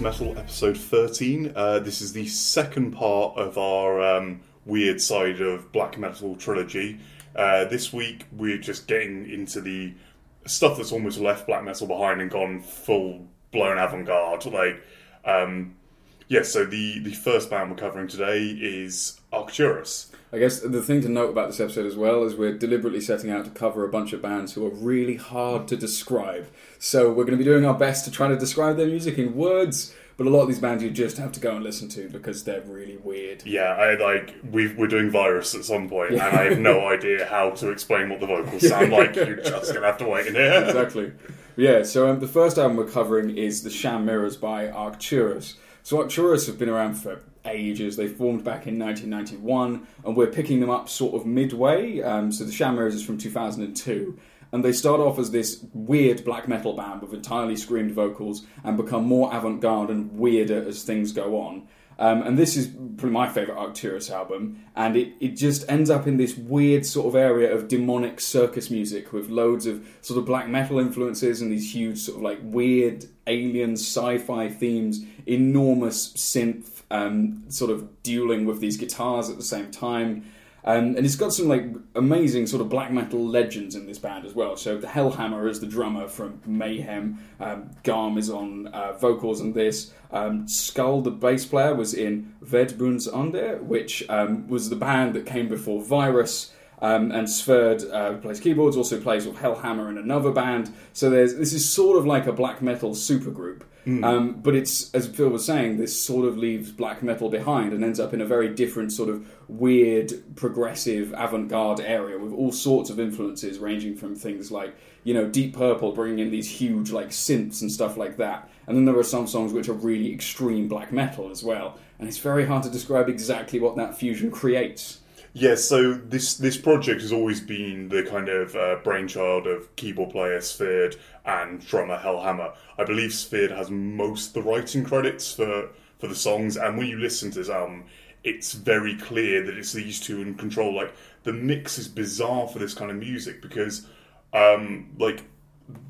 Breakfast Metal, episode 13. Uh, this is the second part of our um, weird side of black metal trilogy. Uh, this week, we're just getting into the stuff that's almost left black metal behind and gone full blown avant garde. Like, um, yeah, so the, the first band we're covering today is Arcturus. I guess the thing to note about this episode as well is we're deliberately setting out to cover a bunch of bands who are really hard to describe. So we're going to be doing our best to try to describe their music in words, but a lot of these bands you just have to go and listen to because they're really weird. Yeah, I like we we're doing Virus at some point, and I have no idea how to explain what the vocals sound like. You're just gonna have to wait and hear. exactly. Yeah, so um, the first album we're covering is The Sham Mirrors by Arcturus. So Arcturus have been around for ages. They formed back in 1991, and we're picking them up sort of midway. Um, so The Sham Mirrors is from 2002. And they start off as this weird black metal band with entirely screamed vocals and become more avant garde and weirder as things go on. Um, and this is probably my favourite Arcturus album, and it, it just ends up in this weird sort of area of demonic circus music with loads of sort of black metal influences and these huge sort of like weird alien sci-fi themes, enormous synth um, sort of dueling with these guitars at the same time. Um, and it's got some like amazing sort of black metal legends in this band as well. So the Hellhammer is the drummer from Mayhem. Um, Garm is on uh, vocals on this. Um, Skull, the bass player, was in Ved Buens Ende, which um, was the band that came before Virus. Um, and Sverd, uh, plays keyboards, also plays with Hellhammer in another band. So there's this is sort of like a black metal supergroup. Hmm. Um, but it's, as Phil was saying, this sort of leaves black metal behind and ends up in a very different, sort of weird, progressive, avant garde area with all sorts of influences, ranging from things like, you know, Deep Purple bringing in these huge, like, synths and stuff like that. And then there are some songs which are really extreme black metal as well. And it's very hard to describe exactly what that fusion creates. Yeah, so this this project has always been the kind of uh, brainchild of keyboard player Sverd and drummer Hellhammer. I believe Sverd has most of the writing credits for for the songs, and when you listen to this album, it's very clear that it's these two in control. Like the mix is bizarre for this kind of music because, um, like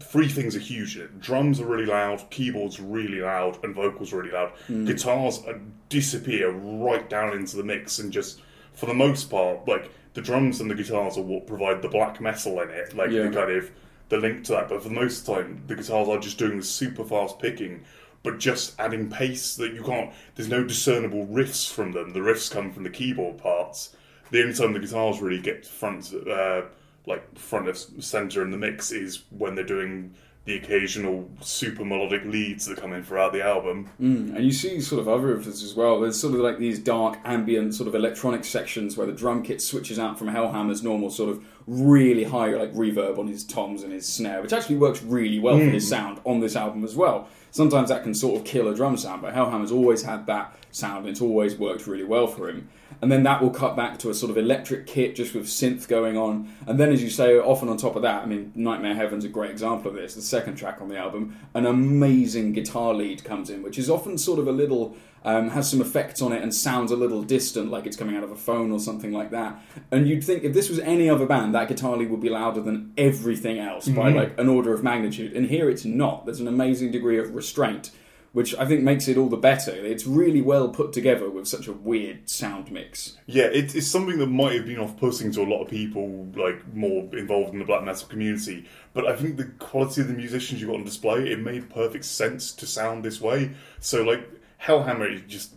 three things are huge. Drums are really loud, keyboards really loud, and vocals really loud. Guitars uh, disappear right down into the mix and just, for the most part, like the drums and the guitars are what provide the black metal in it, like Yeah. the kind of the link to that. But for the most of the time, the guitars are just doing the super fast picking. But just adding pace that you can't. There's no discernible riffs from them. The riffs come from the keyboard parts. The only time the guitars really get front, uh, like front of center in the mix is when they're doing the occasional super melodic leads that come in throughout the album. Mm, and you see sort of other of this as well. There's sort of like these dark ambient sort of electronic sections where the drum kit switches out from Hellhammer's normal sort of really high like reverb on his toms and his snare, which actually works really well for his mm. sound on this album as well. Sometimes that can sort of kill a drum sound, but Hellhammer's always had that sound and it's always worked really well for him. And then that will cut back to a sort of electric kit just with synth going on. And then, as you say, often on top of that, I mean, Nightmare Heaven's a great example of this. The second track on the album, an amazing guitar lead comes in, which is often sort of a little, um, has some effects on it and sounds a little distant, like it's coming out of a phone or something like that. And you'd think if this was any other band, that guitar lead would be louder than everything else by like an order of magnitude. And here it's not. There's an amazing degree of restraint which I think makes it all the better. It's really well put together with such a weird sound mix. Yeah, it, it's something that might have been off-putting to a lot of people, like more involved in the black metal community. But I think the quality of the musicians you got on display, it made perfect sense to sound this way. So, like Hellhammer, is just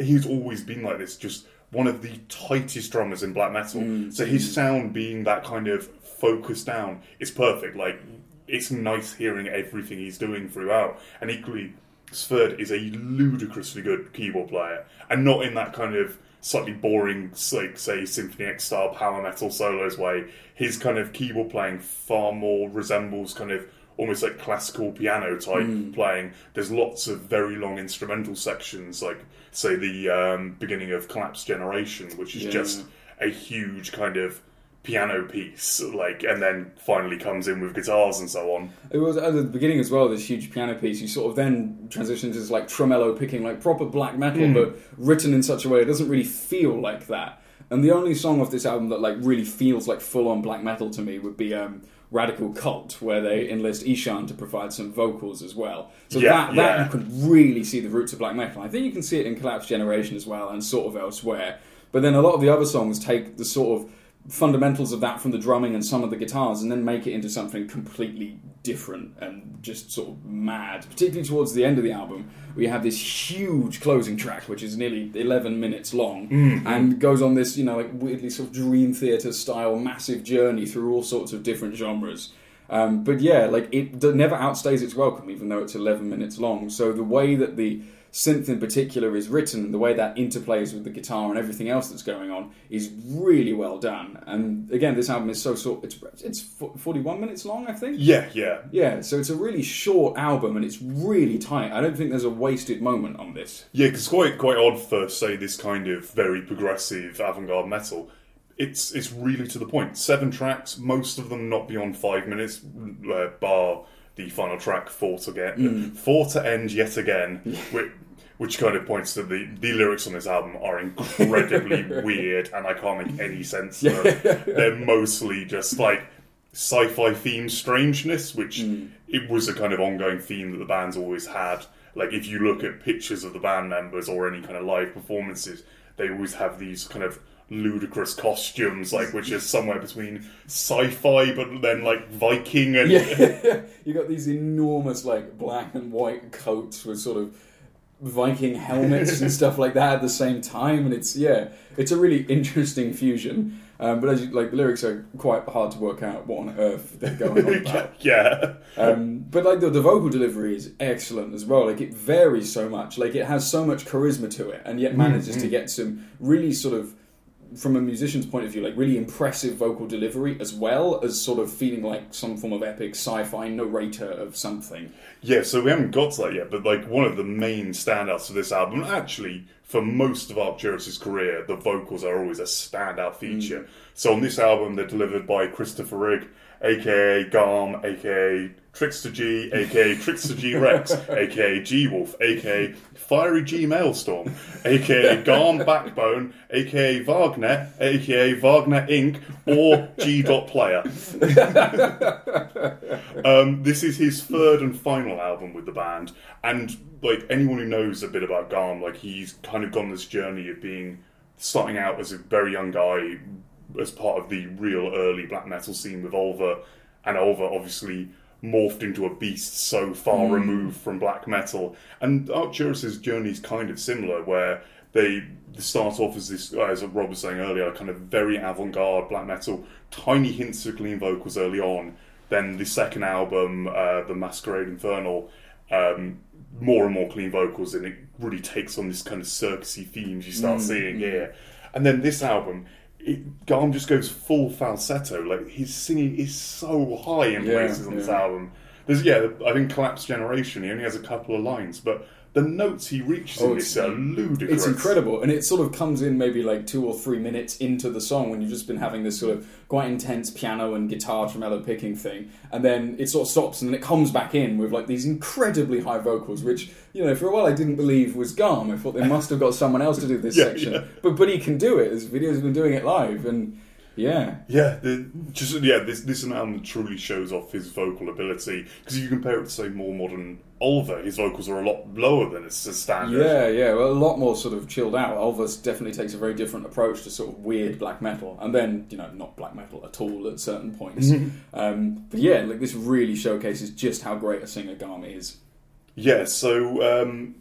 he's always been like this, just one of the tightest drummers in black metal. Mm. So his sound being that kind of focused down is perfect. Like it's nice hearing everything he's doing throughout, and equally. Sverd is a ludicrously good keyboard player, and not in that kind of slightly boring, like say Symphony X style power metal solos way. His kind of keyboard playing far more resembles kind of almost like classical piano type playing. There's lots of very long instrumental sections, like say the um, beginning of Collapse Generation, which is Yeah. just a huge kind of piano piece, like, and then finally comes in with guitars and so on. It was at the beginning as well. This huge piano piece. You sort of then transition to this like tremolo picking, like proper black metal, but written in such a way it doesn't really feel like that. And the only song off this album that like really feels like full on black metal to me would be um, Radical Cut, where they enlist Ihsahn to provide some vocals as well. So Yeah, that, that yeah. you can really see the roots of black metal. I think you can see it in Collapse Generation as well, and sort of elsewhere. But then a lot of the other songs take the sort of fundamentals of that from the drumming and some of the guitars, and then make it into something completely different and just sort of mad. Particularly towards the end of the album, we have this huge closing track, which is nearly 11 minutes long, and goes on this, you know, like weirdly sort of dream theater style massive journey through all sorts of different genres. Um, but yeah, like it never outstays its welcome, even though it's 11 minutes long. So the way that the synth in particular is written, the way that interplays with the guitar and everything else that's going on, is really well done. And again, this album is so short. It's it's 41 minutes long, I think. Yeah, yeah. Yeah, so it's a really short album and it's really tight. I don't think there's a wasted moment on this. Yeah, because quite quite odd for say this kind of very progressive avant-garde metal. It's it's really to the point. Seven tracks, most of them not beyond five minutes, uh, bar the final track four to get four to end yet again, which, which kind of points to the the lyrics on this album are incredibly weird and I can't make any sense. to them. They're mostly just like sci-fi themed strangeness, which hmm. it was a kind of ongoing theme that the band's always had. Like if you look at pictures of the band members or any kind of live performances, they always have these kind of ludicrous costumes, like which is somewhere between sci-fi but then like Viking and Yeah, you got these enormous like black and white coats with sort of Viking helmets and stuff like that at the same time, and it's yeah, it's a really interesting fusion. Um, but as you, like the lyrics are quite hard to work out what on earth they're going on about. yeah. Um, but like the, the vocal delivery is excellent as well. Like it varies so much. Like it has so much charisma to it, and yet manages to get some really sort of, from a musician's point of view, like really impressive vocal delivery as well as sort of feeling like some form of epic sci-fi narrator of something. Yeah, so we haven't got to that yet, but like one of the main standouts of this album, actually, for most of Arcturus' career, the vocals are always a standout feature. Mm. So on this album, they're delivered by Kristoffer Rygg, aka Garm, aka Trickster G, aka Trickster G Rex, aka G Wolf, aka Fiery G Maelstrom, aka Garm Backbone, aka Wagner, aka Wagner Inc., or G. Dot Player. Um, this is his third and final album with the band, and like anyone who knows a bit about Garm, like he's kind of gone this journey of being starting out as a very young guy as part of the real early black metal scene with Ulver, and Ulver obviously morphed into a beast so far removed from black metal. And Arcturus' journey is kind of similar, where they start off as this, as Rob was saying earlier, kind of very avant-garde black metal, tiny hints of clean vocals early on. Then the second album, uh, The Masquerade Infernal, um, more and more clean vocals, and it really takes on this kind of circusy themes you start seeing here. And then this album, it, Garm just goes full falsetto. Like his singing is so high in Yeah, places on this album. There's yeah, I think Collapse Generation. He only has a couple of lines, but the notes he reaches Oh, in it's- this are ludicrous. It's incredible, and it sort of comes in maybe like two or three minutes into the song when you've just been having this sort of quite intense piano and guitar tremolo picking thing, and then it sort of stops and then it comes back in with like these incredibly high vocals, which you know for a while I didn't believe was Garm. I thought they must have got someone else to do this Yeah, section, yeah. but but he can do it. His videos have been doing it live, and yeah, Yeah, the, just yeah, this this album truly shows off his vocal ability because if you compare it to say more modern Ulver, his vocals are a lot lower than it's a standard. Yeah, yeah, well, a lot more sort of chilled out. Elvis definitely takes a very different approach to sort of weird black metal, and then you know not black metal at all at certain points. um, but yeah, like this really showcases just how great a singer Garm is. Yeah, so um,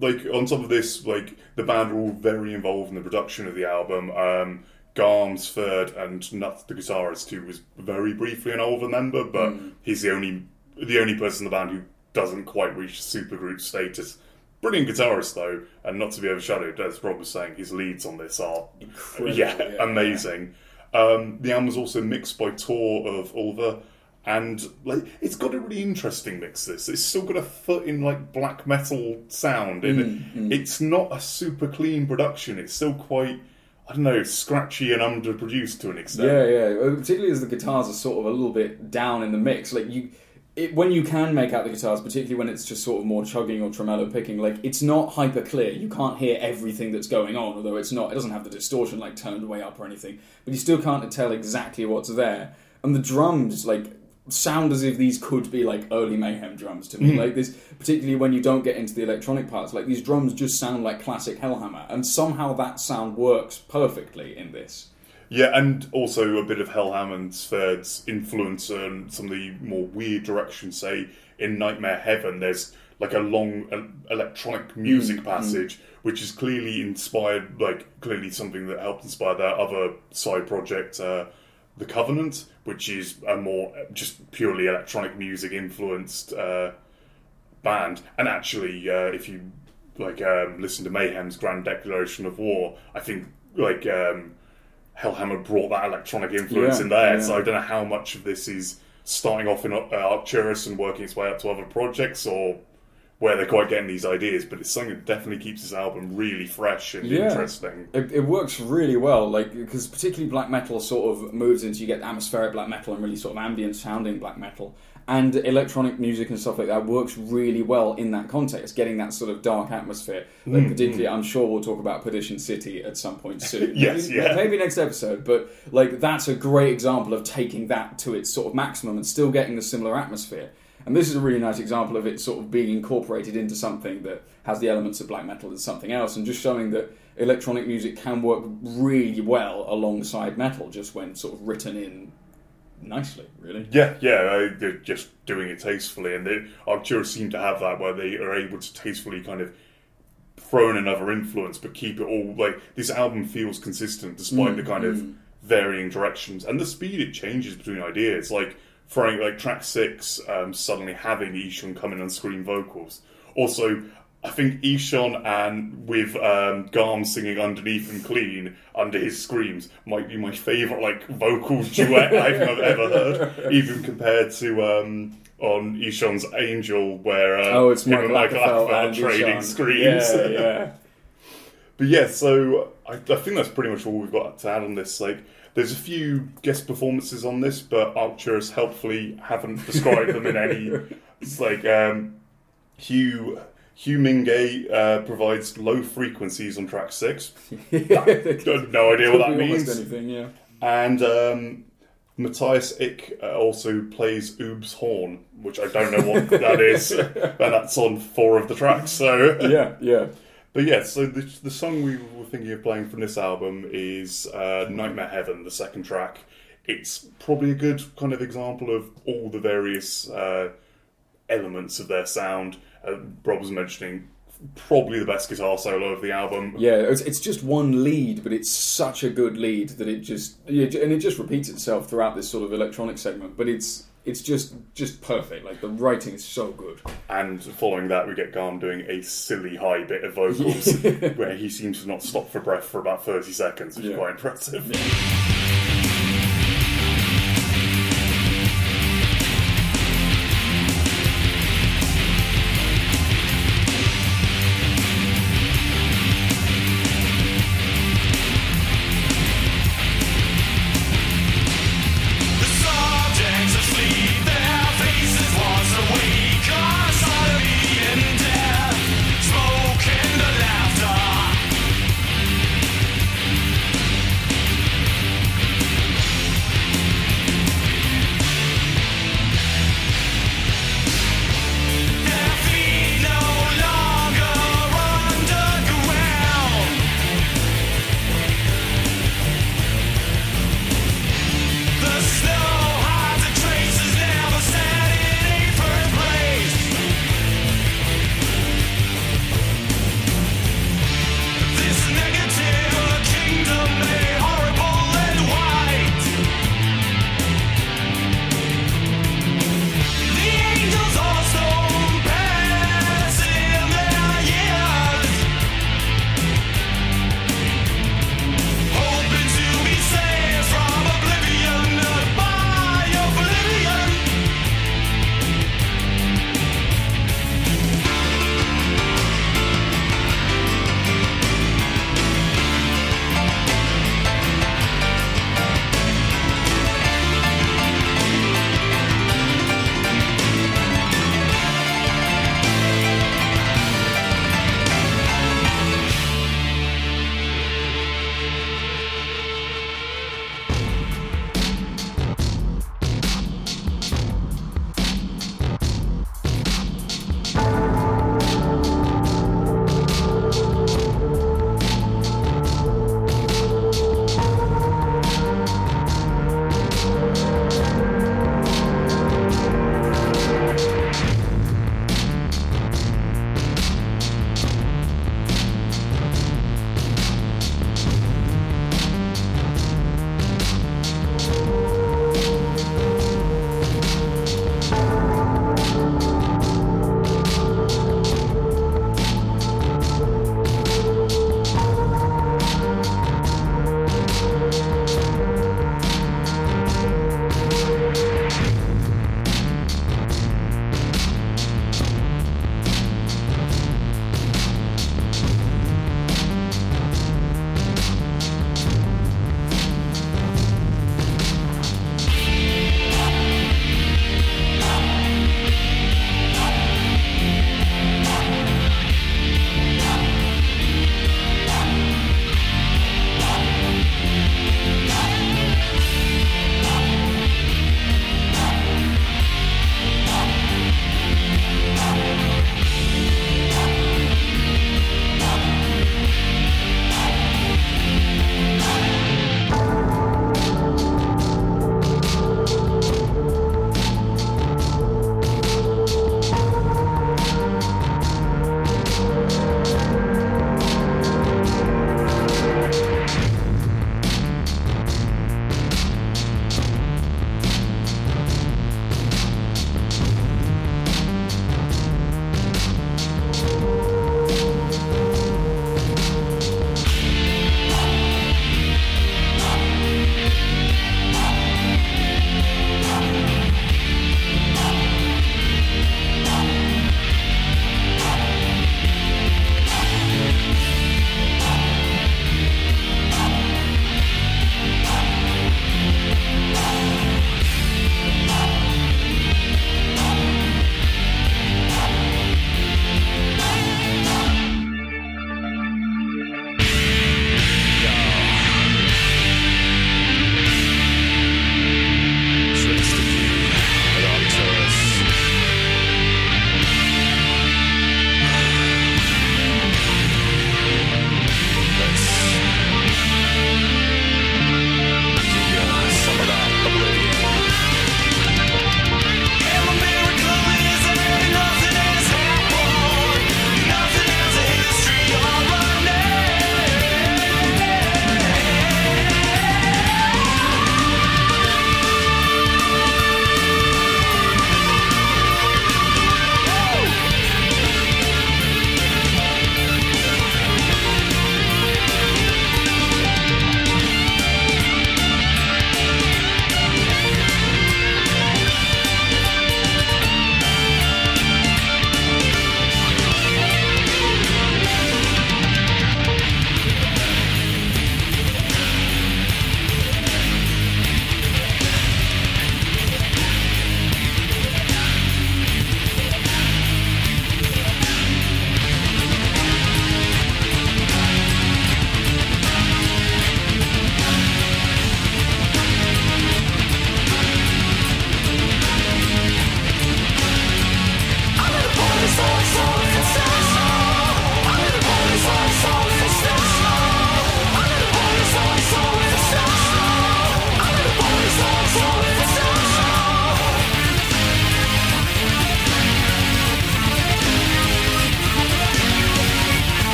like on top of this, like the band are all very involved in the production of the album. Um, Garms, Third, and Nuts, the guitarist, who was very briefly an Ulver member, but hmm. he's the only the only person in the band who doesn't quite reach supergroup status. Brilliant guitarist though, and not to be overshadowed, as Rob was saying, his leads on this are Incredible, yeah, yeah. amazing. Um, the album was also mixed by Tor of Ulver, and like it's got a really interesting mix. This it's still got a foot in like black metal sound, and hmm, hmm. it's not a super clean production. It's still quite I don't know scratchy and underproduced to an extent. Yeah, yeah. Uh, particularly as the guitars are sort of a little bit down in the mix. Like you, it, when you can make out the guitars, particularly when it's just sort of more chugging or tremolo picking, like it's not hyper clear. You can't hear everything that's going on. Although it's not, it doesn't have the distortion like turned way up or anything. But you still can't tell exactly what's there. and the drums like sound as if these could be like early mayhem drums to me. Like this particularly when you don't get into the electronic parts like these drums just sound like classic hellhammer and somehow that sound works perfectly in this. Yeah, and also a bit of Hellham and Sverd's influence on some of the more weird directions. Say in Nightmare Heaven, there's like a long uh, electronic music passage, which is clearly inspired, like clearly something that helped inspire their other side project, uh, The Kovenant, which is a more just purely electronic music influenced uh, band. And actually, uh, if you like um, listen to Mayhem's Grand Declaration of War, I think like. Um, Hellhammer brought that electronic influence Yeah, in there. yeah. So I don't know how much of this is starting off in uh, Arcturus and working its way up to other projects, or where they're quite getting these ideas. But it's something that definitely keeps this album really fresh and Yeah. interesting. It, it works really well, like because particularly black metal sort of moves into you get atmospheric black metal and really sort of ambient sounding black metal, and electronic music and stuff like that works really well in that context, getting that sort of dark atmosphere. Like mm-hmm. particularly, I'm sure we'll talk about Perdition City at some point soon. Yes, maybe, yeah. maybe next episode, but like that's a great example of taking that to its sort of maximum and still getting the similar atmosphere. And this is a really nice example of it sort of being incorporated into something that has the elements of black metal and something else, and just showing that electronic music can work really well alongside metal, just when sort of written in nicely, really. Yeah, yeah, they're just doing it tastefully, and they, Arcturus seem to have that where they are able to tastefully kind of throw in another influence, but keep it all like this album feels consistent despite the mm, kind of mm. varying directions and the speed it changes between ideas. Like throwing like track six, um, suddenly having Ihsahn come in on screen vocals. Also, I think Ihsahn and with um, Garm singing underneath and clean under his screams might be my favourite like vocal duet I think I've ever heard, even compared to um, on Ihsahn's Angel, where uh, Oh, it's and Michael are trading Ihsahn. screams. Yeah, yeah. But yeah, so I, I think that's pretty much all we've got to add on this. Like, there's a few guest performances on this, but Arcturus helpfully haven't described them in any. It's like um, Hugh Hugh Mingay uh, provides low frequencies on track six. Got no idea what that Could be almost means. anything, yeah. And um, Matthias Ick uh, also plays Oob's horn, which I don't know what that is, and that's on four of the tracks. So Yeah, yeah. But yeah, so the, the song we were thinking of playing from this album is uh, Nightmare Heaven, the second track. It's probably a good kind of example of all the various uh, elements of their sound. Uh, Rob was mentioning probably the best guitar solo of the album. Yeah, it's, it's just one lead, but it's such a good lead that it just and it just repeats itself throughout this sort of electronic segment. But it's it's just just perfect. Like the writing is so good. And following that, we get Garm doing a silly high bit of vocals where he seems to not stop for breath for about 30 seconds, which Yeah. is quite impressive. The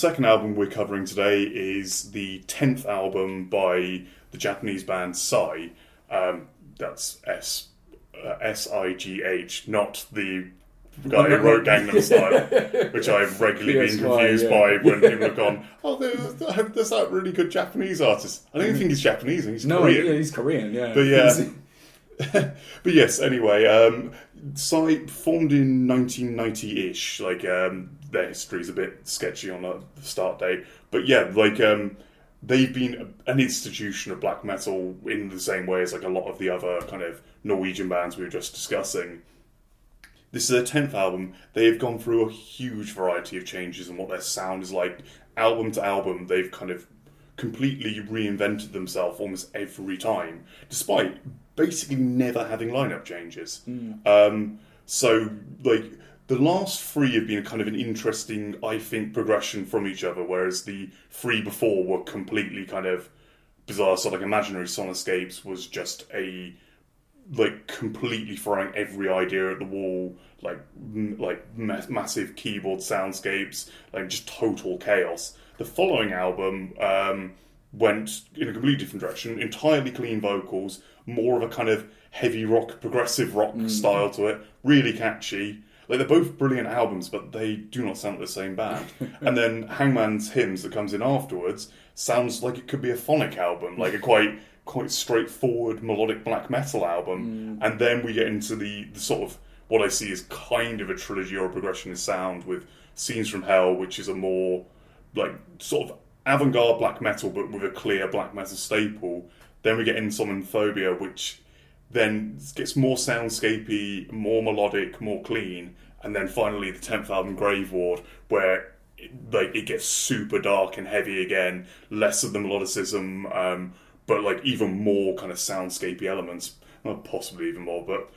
second album we're covering today is the tenth album by the Japanese band Sigh. Um, that's S uh, S I G H, not the guy who wrote Gangnam Style, which I've regularly been confused yeah. by when people have gone, "Oh, there's, there's that really good Japanese artist." I don't even think he's Japanese; he's No, Korean. yeah, he's Korean. Yeah, But yeah. but yes, anyway, um, Sigh formed in 1990-ish. Like um, their history's a bit sketchy on the start date, but yeah, like um, they've been an institution of black metal in the same way as like a lot of the other kind of Norwegian bands we were just discussing. This is their tenth album. They have gone through a huge variety of changes in what their sound is like. Album to album, they've kind of completely reinvented themselves almost every time, despite basically never having lineup changes. Um, so, like, the last three have been kind of an interesting, I think, progression from each other, whereas the three before were completely kind of bizarre. So, like, Imaginary Sonicscapes was just a like completely throwing every idea at the wall, like m- like ma- massive keyboard soundscapes, like just total chaos. The following album um, went in a completely different direction, entirely clean vocals, more of a kind of heavy rock, progressive rock style to it, really catchy. Like they're both brilliant albums, but they do not sound like the same band. and then Hangman's Hymns that comes in afterwards sounds like it could be a phonic album, like a quite quite straightforward melodic black metal album. Mm. And then we get into the, the sort of what I see as kind of a trilogy or a progression in sound with Scenes from Hell, which is a more like sort of avant-garde black metal, but with a clear black metal staple. Then we get In Somniphobia, which then gets more soundscapey, more melodic, more clean, and then finally the tenth album, Grave Ward, where it, like it gets super dark and heavy again, less of the melodicism, um, but like even more kind of soundscapey elements, well, possibly even more. But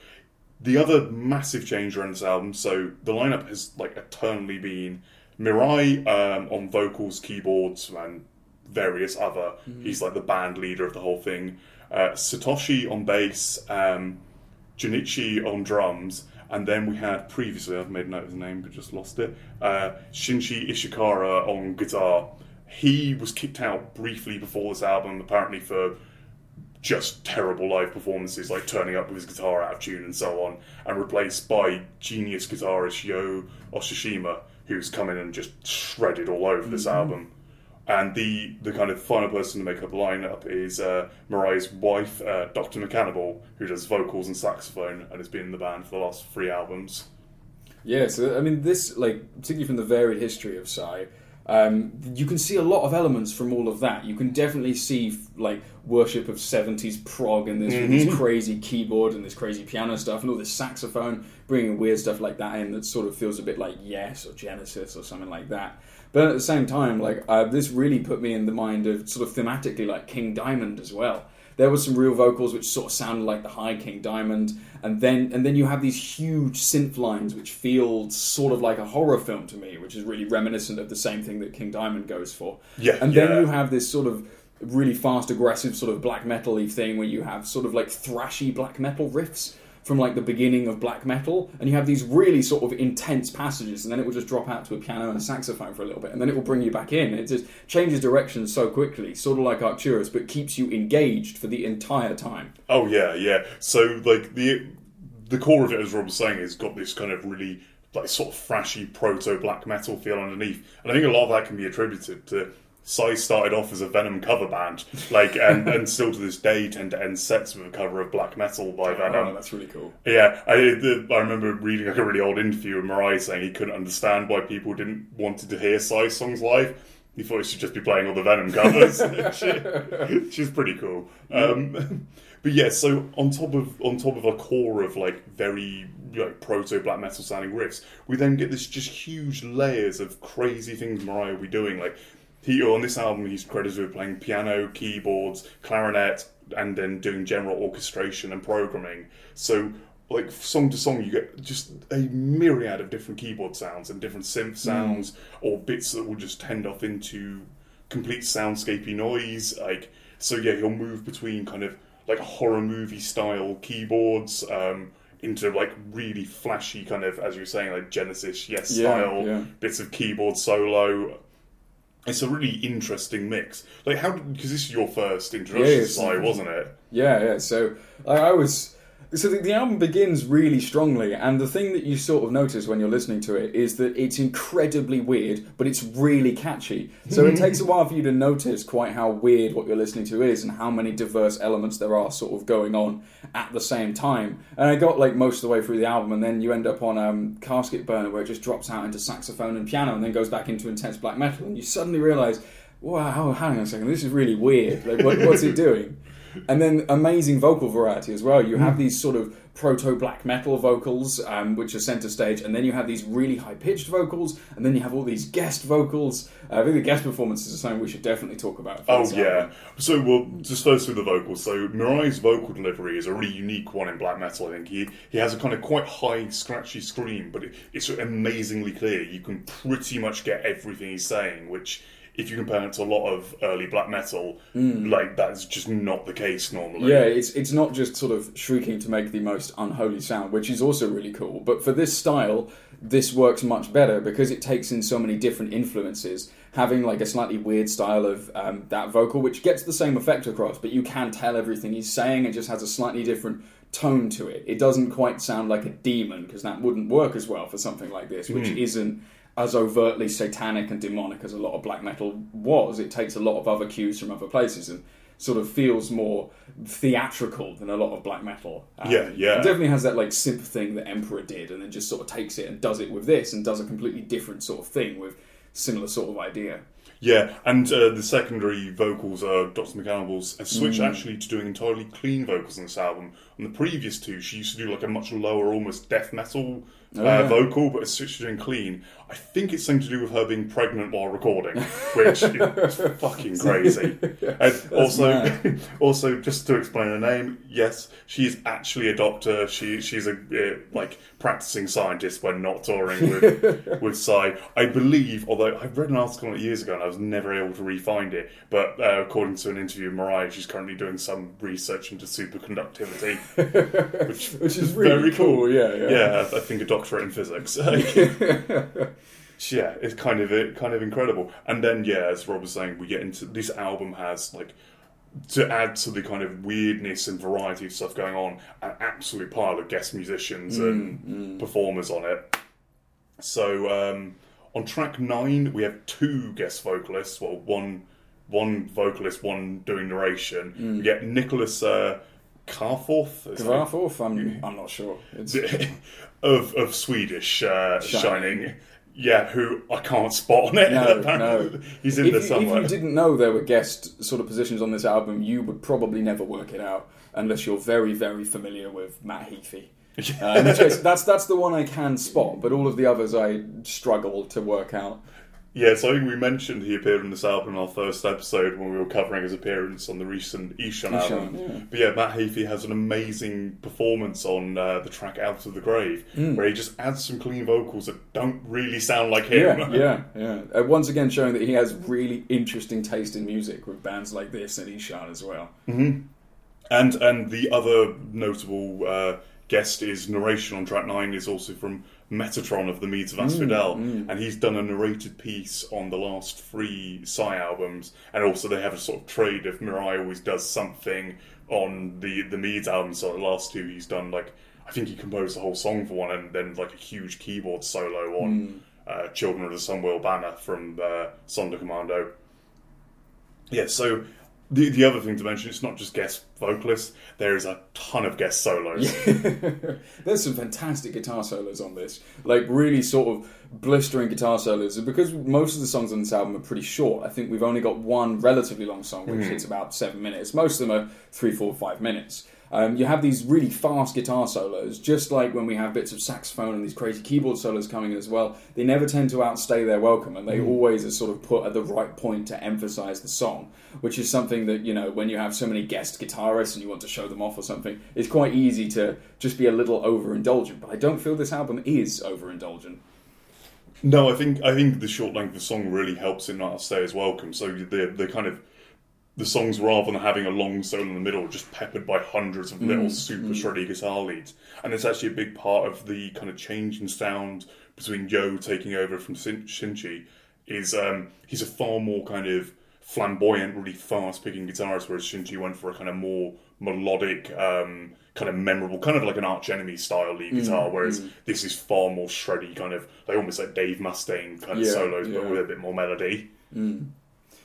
the other massive change around this album, so the lineup has like eternally been Mirai um, on vocals, keyboards, and various other. He's like the band leader of the whole thing. Uh, Satoshi on bass, um, Junichi on drums, and then we had previously, I've made a note of his name but just lost it, uh, Shinji Ishikawa on guitar. He was kicked out briefly before this album, apparently for just terrible live performances, like turning up with his guitar out of tune and so on, and replaced by genius guitarist Yo Oshishima, who's come in and just shredded all over this album. And the the kind of final person to make up the lineup is uh, Mirai's wife, uh, Dr. Mikannibal, who does vocals and saxophone and has been in the band for the last three albums. Yeah, so I mean, this like particularly from the varied history of Sigh, um, you can see a lot of elements from all of that. You can definitely see like worship of seventies prog and this, this crazy keyboard and this crazy piano stuff and all this saxophone, bringing weird stuff like that in that sort of feels a bit like Yes or Genesis or something like that. But at the same time, like uh, this really put me in the mind of sort of thematically like King Diamond as well. There was some real vocals which sort of sounded like the High King Diamond, and then and then you have these huge synth lines which feel sort of like a horror film to me, which is really reminiscent of the same thing that King Diamond goes for. Yeah, and then yeah. you have this sort of really fast, aggressive sort of black metal-y thing where you have sort of like thrashy black metal riffs from like the beginning of black metal, and you have these really sort of intense passages, and then it will just drop out to a piano and a saxophone for a little bit, and then it will bring you back in. It just changes direction so quickly, sort of like Arcturus, but keeps you engaged for the entire time. Oh yeah, yeah. So like the the core of it, as Rob was saying, has got this kind of really like sort of thrashy proto black metal feel underneath, and I think a lot of that can be attributed to. Sigh started off as a Venom cover band, like, and, and still to this day tend to end sets with a cover of black metal by Venom. Oh, that's really cool. Yeah, I, the, I remember reading like a really old interview with Mirai saying he couldn't understand why people didn't wanted to hear Sigh songs live. He thought he should just be playing all the Venom covers. she, she's pretty cool. Um, but yeah, so on top of on top of a core of like very like proto black metal sounding riffs, we then get this just huge layers of crazy things Mirai will be doing. Like he on this album, he's credited with playing piano, keyboards, clarinet, and then doing general orchestration and programming. So, like song to song, you get just a myriad of different keyboard sounds and different synth sounds, or bits that will just tend off into complete soundscapey noise. Like, so yeah, he'll move between kind of like horror movie style keyboards. Um, into like really flashy kind of, as you were saying, like Genesis yes Yeah, style yeah. bits of keyboard solo it's a really interesting mix. Like how because this is your first introduction Yeah, to Sigh, wasn't it? Yeah, yeah. So I, I was. So the, the album begins really strongly, and the thing that you sort of notice when you're listening to it is that it's incredibly weird, but it's really catchy. So it takes a while for you to notice quite how weird what you're listening to is, and how many diverse elements there are sort of going on at the same time. And I got like most of the way through the album, and then you end up on um, Casket Burner, where it just drops out into saxophone and piano, and then goes back into intense black metal, and you suddenly realise, wow, hang on a second, this is really weird. Like, what, what's it doing? And then amazing vocal variety as well. You have these sort of proto black metal vocals, um, which are center stage, and then you have these really high pitched vocals, and then you have all these guest vocals. Uh, I think the guest performances are something we should definitely talk about. Oh yeah. So well, just first with the vocals. So Mirai's vocal delivery is a really unique one in black metal. I think he he has a kind of quite high, scratchy scream, but it, it's amazingly clear. You can pretty much get everything he's saying, which. If you compare it to a lot of early black metal, like that's just not the case normally. Yeah, it's it's not just sort of shrieking to make the most unholy sound, which is also really cool. But for this style, this works much better because it takes in so many different influences. Having like a slightly weird style of um, that vocal, which gets the same effect across, but you can tell everything he's saying It just has a slightly different tone to it. It doesn't quite sound like a demon because that wouldn't work as well for something like this, which isn't as overtly satanic and demonic as a lot of black metal was. It takes a lot of other cues from other places and sort of feels more theatrical than a lot of black metal. Um, Yeah, yeah. It definitely has that like synth thing that Emperor did, and then just sort of takes it and does it with this, and does a completely different sort of thing with similar sort of idea. Yeah, and uh, the secondary vocals are Dr. Mikannibals has switched Mm. actually to doing entirely clean vocals on this album. On the previous two, she used to do like a much lower, almost death metal Oh, yeah. vocal, but has switched doing clean. I think it's something to do with her being pregnant while recording, which is fucking crazy. And also, also just to explain her name, yes, she is actually a doctor. She she's a uh, like practicing scientist when not touring with with Sigh. I believe, although I read an article on it years ago and I was never able to re-find it, but uh, according to an interview with Mirai, she's currently doing some research into superconductivity, which, Which is really cool, yeah, yeah. yeah. I think a doctorate in physics. yeah, it's kind of it, kind of incredible. And then yeah, as Rob was saying, we get into this album has like to add to the kind of weirdness and variety of stuff going on, an absolute pile of guest musicians and performers on it. So um, on track nine, we have two guest vocalists. Well, one one vocalist, one doing narration. We get Nicholas uh, Carforth. Dvarforth, I'm I'm not sure. Of of Swedish uh, Shining. Shining. Yeah, who I can't spot on it. No, no. He's in if, there you, somewhere. if you didn't know there were guest sort of positions on this album, you would probably never work it out unless you're very, very familiar with Matt Heafy. Uh, in which case, that's that's the one I can spot, but all of the others I struggle to work out. Yeah, so I think we mentioned he appeared on this album in our first episode when we were covering his appearance on the recent Ihsahn album. yeah. But yeah, Matt Heafy has an amazing performance on uh, the track Out of the Grave, Hmm. where he just adds some clean vocals that don't really sound like him. Yeah, yeah, yeah. Uh, once again, showing that he has really interesting taste in music with bands like this and Ihsahn as well. And and the other notable uh, guest is narration on track nine is also from Metatron of the Meads of Asphodel, and he's done a narrated piece on the last three Sigh albums, and also they have a sort of trade of Mirai always does something on the the Meads album. So the last two he's done like I think he composed the whole song for one, and then like a huge keyboard solo on uh, "Children of the Sun Will Banner" from uh, Sonderkommando. Yeah, so the the other thing to mention, it's not just guest vocalists. There is a ton of guest solos. There's some fantastic guitar solos on this, like really sort of blistering guitar solos. And because most of the songs on this album are pretty short, I think we've only got one relatively long song, which hmm. hits about seven minutes. Most of them are three, four, five minutes. Um, you have these really fast guitar solos, just like when we have bits of saxophone and these crazy keyboard solos coming in as well. They never tend to outstay their welcome, and they always are sort of put at the right point to emphasize the song, which is something that, you know, when you have so many guest guitarists and you want to show them off or something, it's quite easy to just be a little overindulgent. But I don't feel this album is overindulgent. No, I think I think the short length of the song really helps it not stay as welcome. So the the kind of the songs rather than having a long solo in the middle, are just peppered by hundreds of little mm, super mm. shreddy guitar leads, and it's actually a big part of the kind of change in sound between Yo taking over from Shin- Shinji is um, he's a far more kind of flamboyant, really fast picking guitarist, whereas Shinji went for a kind of more melodic, um, kind of memorable, kind of like an Arch Enemy style lead mm, guitar, whereas this is far more shreddy, kind of like almost like Dave Mustaine kind of Yeah, solos, but with a bit more melody.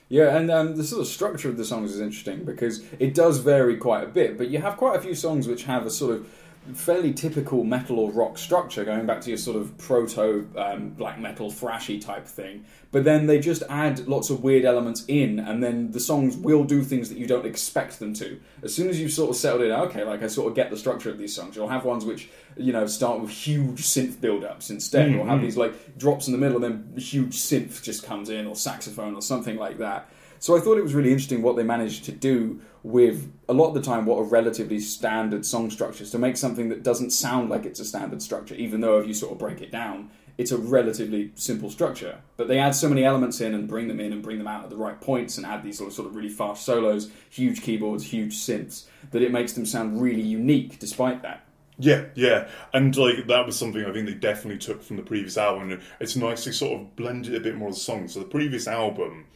Yeah, and um, the sort of structure of the songs is interesting because it does vary quite a bit, but you have quite a few songs which have a sort of fairly typical metal or rock structure, going back to your sort of proto um, black metal thrashy type thing. But then they just add lots of weird elements in, and then the songs will do things that you don't expect them to. As soon as you've sort of settled in, okay, like I sort of get the structure of these songs, you'll have ones which you know start with huge synth build-ups instead, or have these like drops in the middle, and then huge synth just comes in, or saxophone, or something like that. So I thought it was really interesting what they managed to do with a lot of the time what are relatively standard song structures to make something that doesn't sound like it's a standard structure, even though if you sort of break it down, it's a relatively simple structure. But they add so many elements in and bring them in and bring them out at the right points and add these sort of, sort of really fast solos, huge keyboards, huge synths, that it makes them sound really unique despite that. Yeah, yeah, and like that was something I think they definitely took from the previous album. It's nice to sort of blend it a bit more of the song. So the previous album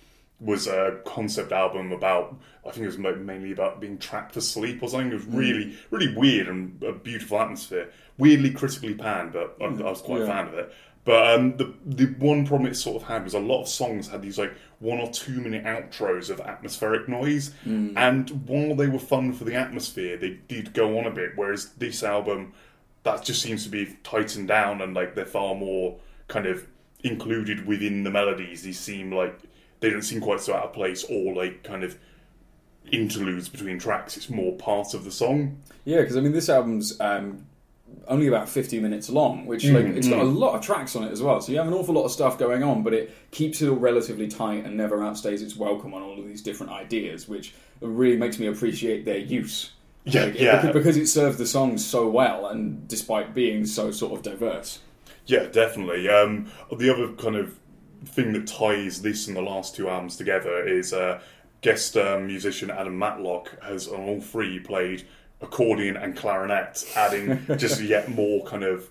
was a concept album about I think it was mainly about being trapped to sleep or something. It was hmm. really, really weird and a beautiful atmosphere. Weirdly critically panned, but I, hmm. I was quite a fan of it. But um, the the one problem it sort of had was a lot of songs had these like one or two minute outros of atmospheric noise, hmm. and while they were fun for the atmosphere, they did go on a bit. Whereas this album, that just seems to be tightened down, and like they're far more kind of included within the melodies. These seem like they don't seem quite so out of place or like kind of interludes between tracks. It's more part of the song. Yeah, because I mean, this album's um, only about 50 minutes long, which like it's got a lot of tracks on it as well. So you have an awful lot of stuff going on, but it keeps it all relatively tight and never outstays its welcome on all of these different ideas, which really makes me appreciate their use. Yeah, Like, yeah. because- Because it serves the songs so well, and despite being so sort of diverse. Yeah, definitely. Um, the other kind of thing that ties this and the last two albums together is uh, guest um, musician Adam Matlock has on all three played accordion and clarinet, adding just yet more kind of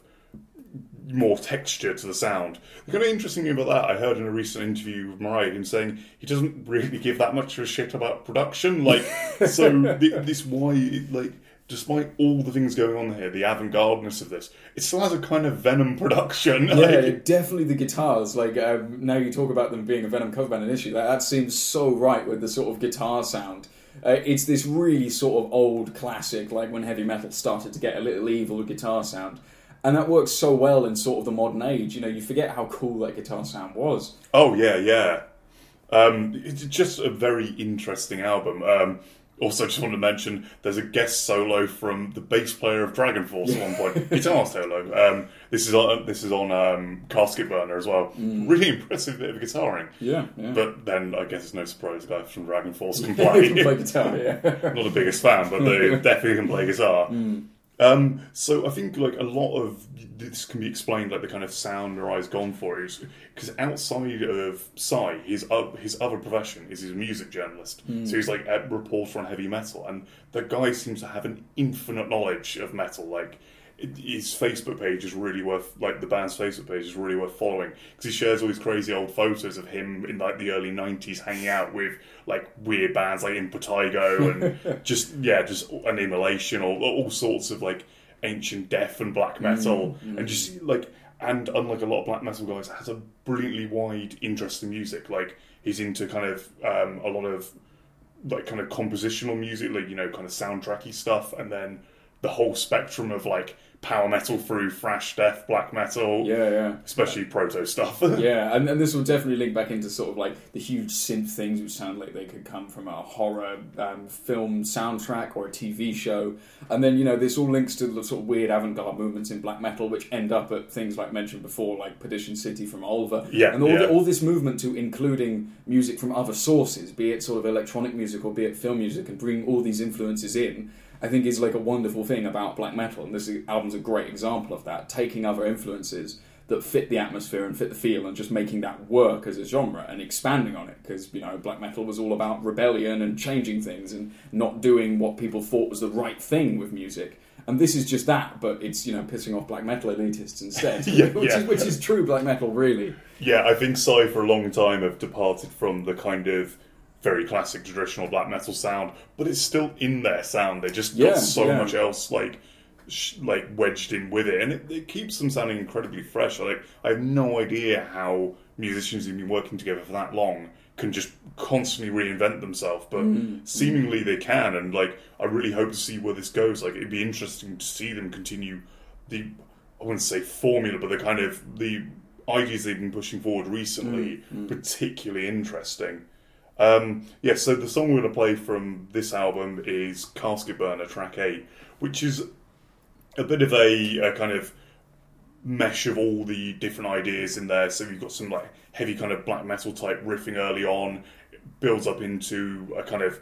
more texture to the sound. The kind of interesting thing about that, I heard in a recent interview with Mirai, him saying he doesn't really give that much of a shit about production. Like, so th- this why, like, despite all the things going on here, the avant-gardeness of this, it still has a kind of Venom production. Yeah, Like, definitely the guitars. Like um, now you talk about them being a Venom cover band initially, that, that seems so right with the sort of guitar sound. Uh, it's this really sort of old classic, like when heavy metal started to get a little evil guitar sound, and that works so well in sort of the modern age. You know, you forget how cool that guitar sound was. Oh yeah, yeah. Um, it's just a very interesting album. Um, also, just want to mention there's a guest solo from the bass player of DragonForce at one point, guitar solo. Um, this is on this is on um, Casket Burner as well. Really impressive bit of guitaring. Yeah, yeah. But then I guess it's no surprise the guy from DragonForce can play. can play guitar, yeah. Not the biggest fan, but they definitely can play guitar. Um, so I think like a lot of this can be explained like the kind of sound Mirai's gone for is because outside of Sigh, his uh, his other profession is he's a music journalist. So he's like a reporter on heavy metal, and the guy seems to have an infinite knowledge of metal. Like his Facebook page is really worth like the band's Facebook page is really worth following because he shares all these crazy old photos of him in like the early '90s hanging out with like weird bands like Impetigo and just yeah, just an immolation or all sorts of like ancient death and black metal. and just like and unlike a lot of black metal guys has a brilliantly wide interest in music. Like he's into kind of um, a lot of like kind of compositional music, like you know, kind of soundtracky stuff, and then the whole spectrum of like power metal through thrash, death, black metal, Yeah, yeah. especially proto stuff. Yeah, and, and this will definitely link back into sort of like the huge synth things which sound like they could come from a horror um, film soundtrack or a TV show. And then, you know, this all links to the sort of weird avant garde movements in black metal, which end up at things like mentioned before, like Perdition City from Ulver. Yeah, And all, yeah. The, all this movement to including music from other sources, be it sort of electronic music or be it film music, and bring all these influences in. I think is like a wonderful thing about black metal, and this album's a great example of that. Taking other influences that fit the atmosphere and fit the feel, and just making that work as a genre and expanding on it. Because you know, black metal was all about rebellion and changing things and not doing what people thought was the right thing with music. And this is just that, but it's you know pissing off black metal elitists instead, Yeah, which yeah. is which is true black metal really. Yeah, I think Sigh for a long time have departed from the kind of very classic traditional black metal sound, but it's still in their sound. They just Yeah, got so yeah. much else like sh- like wedged in with it, and it, it keeps them sounding incredibly fresh. Like I have no idea how musicians who've been working together for that long can just constantly reinvent themselves, but Mm, seemingly they can. And like I really hope to see where this goes. Like it'd be interesting to see them continue the I wouldn't say formula, but the kind of the ideas they've been pushing forward recently, particularly interesting. Um, yeah, so the song we're going to play from this album is Casket Burner, track 8, which is a bit of a, a kind of mesh of all the different ideas in there. So you've got some like heavy kind of black metal type riffing early on, builds up into a kind of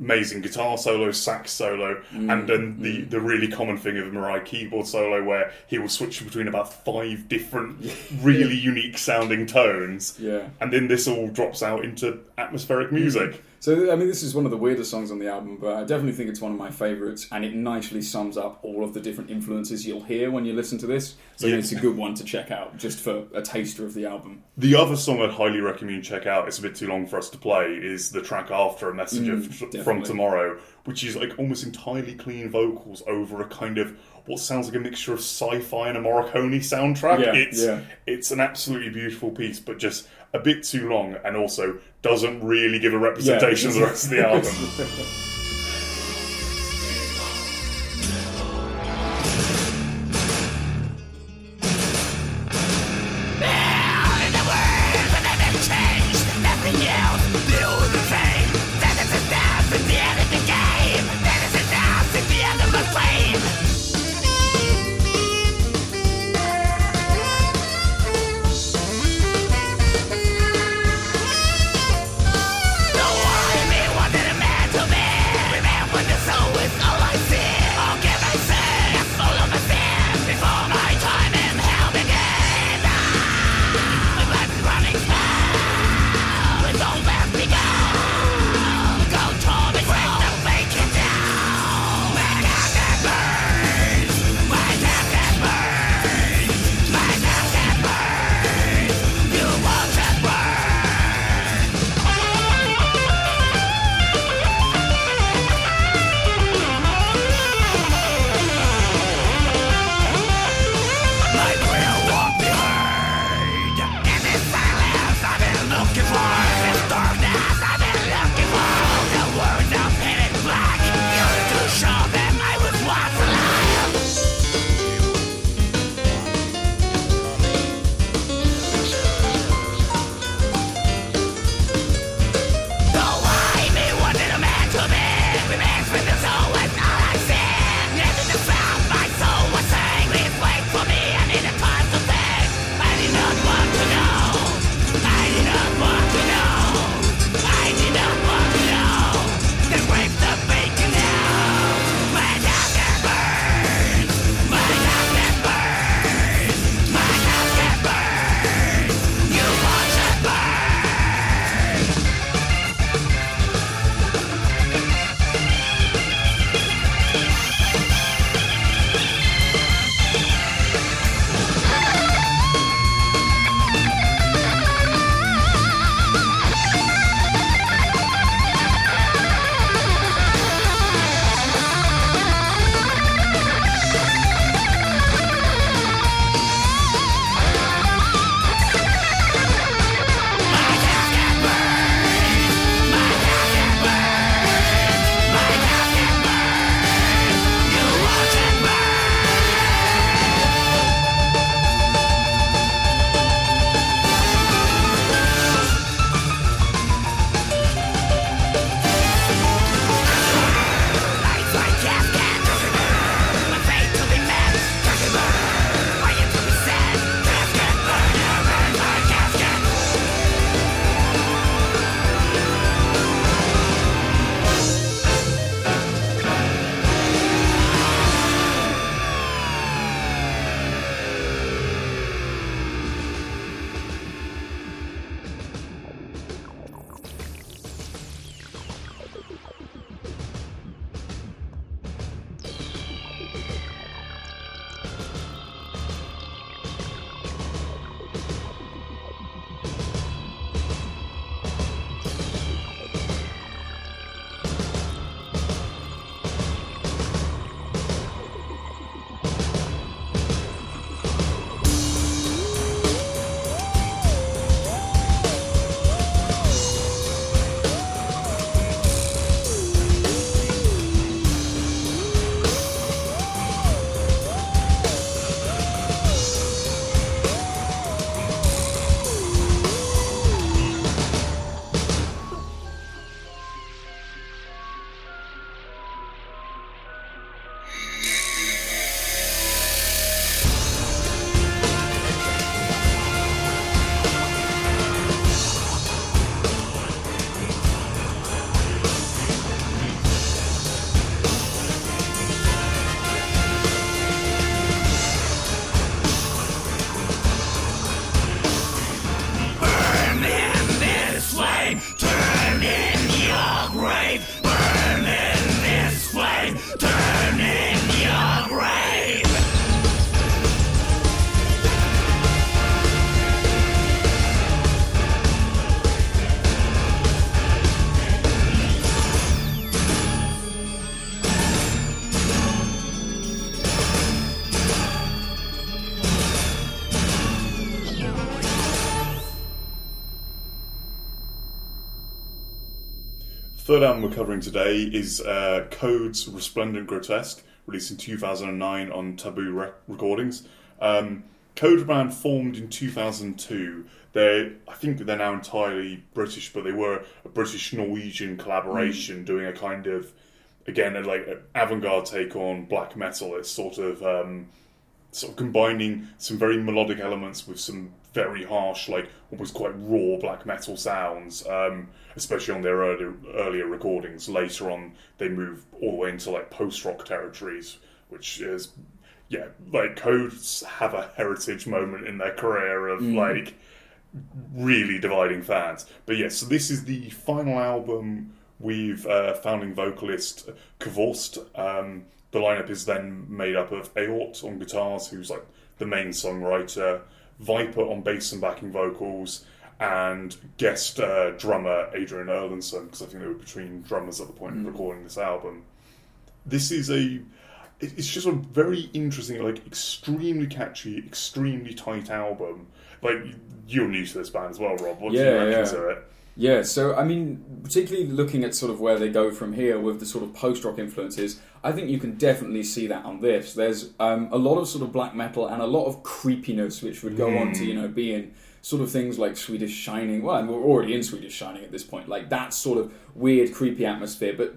amazing guitar solo, sax solo, and then mm, the, mm. the really common thing of a Mirai keyboard solo where he will switch between about five different really unique sounding tones. Yeah. And then this all drops out into atmospheric music. Mm. So I mean, this is one of the weirdest songs on the album, but I definitely think it's one of my favourites, and it nicely sums up all of the different influences you'll hear when you listen to this. So Yeah. it's a good one to check out, just for a taster of the album. The other song I'd highly recommend you check out, it's a bit too long for us to play, is the track after A Message of- mm, from. Tomorrow, which is like almost entirely clean vocals over a kind of what sounds like a mixture of sci-fi and a Morricone soundtrack. Yeah, it's yeah. it's an absolutely beautiful piece, but just a bit too long and also doesn't really give a representation of the rest of the album. Third album we're covering today is uh, Code's Resplendent Grotesque, released in 2009 on Tabu Rec- Recordings. Um, Code band formed in 2002. They, I think they're now entirely British, but they were a British Norwegian collaboration doing a kind of, again, a, like an avant-garde take on black metal. It's sort of um, sort of combining some very melodic elements with some very harsh, like almost quite raw black metal sounds, um, especially on their earlier, earlier recordings. Later on, they move all the way into like post rock territories, which is, yeah, like Codes have a heritage moment in their career of like really dividing fans. But yes, so this is the final album with uh, founding vocalist Kvohst. Um, the lineup is then made up of Aort on guitars, who's like the main songwriter, Vyper on bass and backing vocals, and guest uh, drummer Adrian Erlandsson, because I think they were between drummers at the point of recording this album. This is a it's just a very interesting, like extremely catchy, extremely tight album. Like you're new to this band as well, Rob. What do you Yeah, reckon yeah. to it? Yeah, so I mean, particularly looking at sort of where they go from here with the sort of post rock influences, I think you can definitely see that on this. There's um, a lot of sort of black metal and a lot of creepiness, which would go on to you know be in sort of things like Swedish Shining. Well, and we're already in Swedish Shining at this point, like that sort of weird, creepy atmosphere, but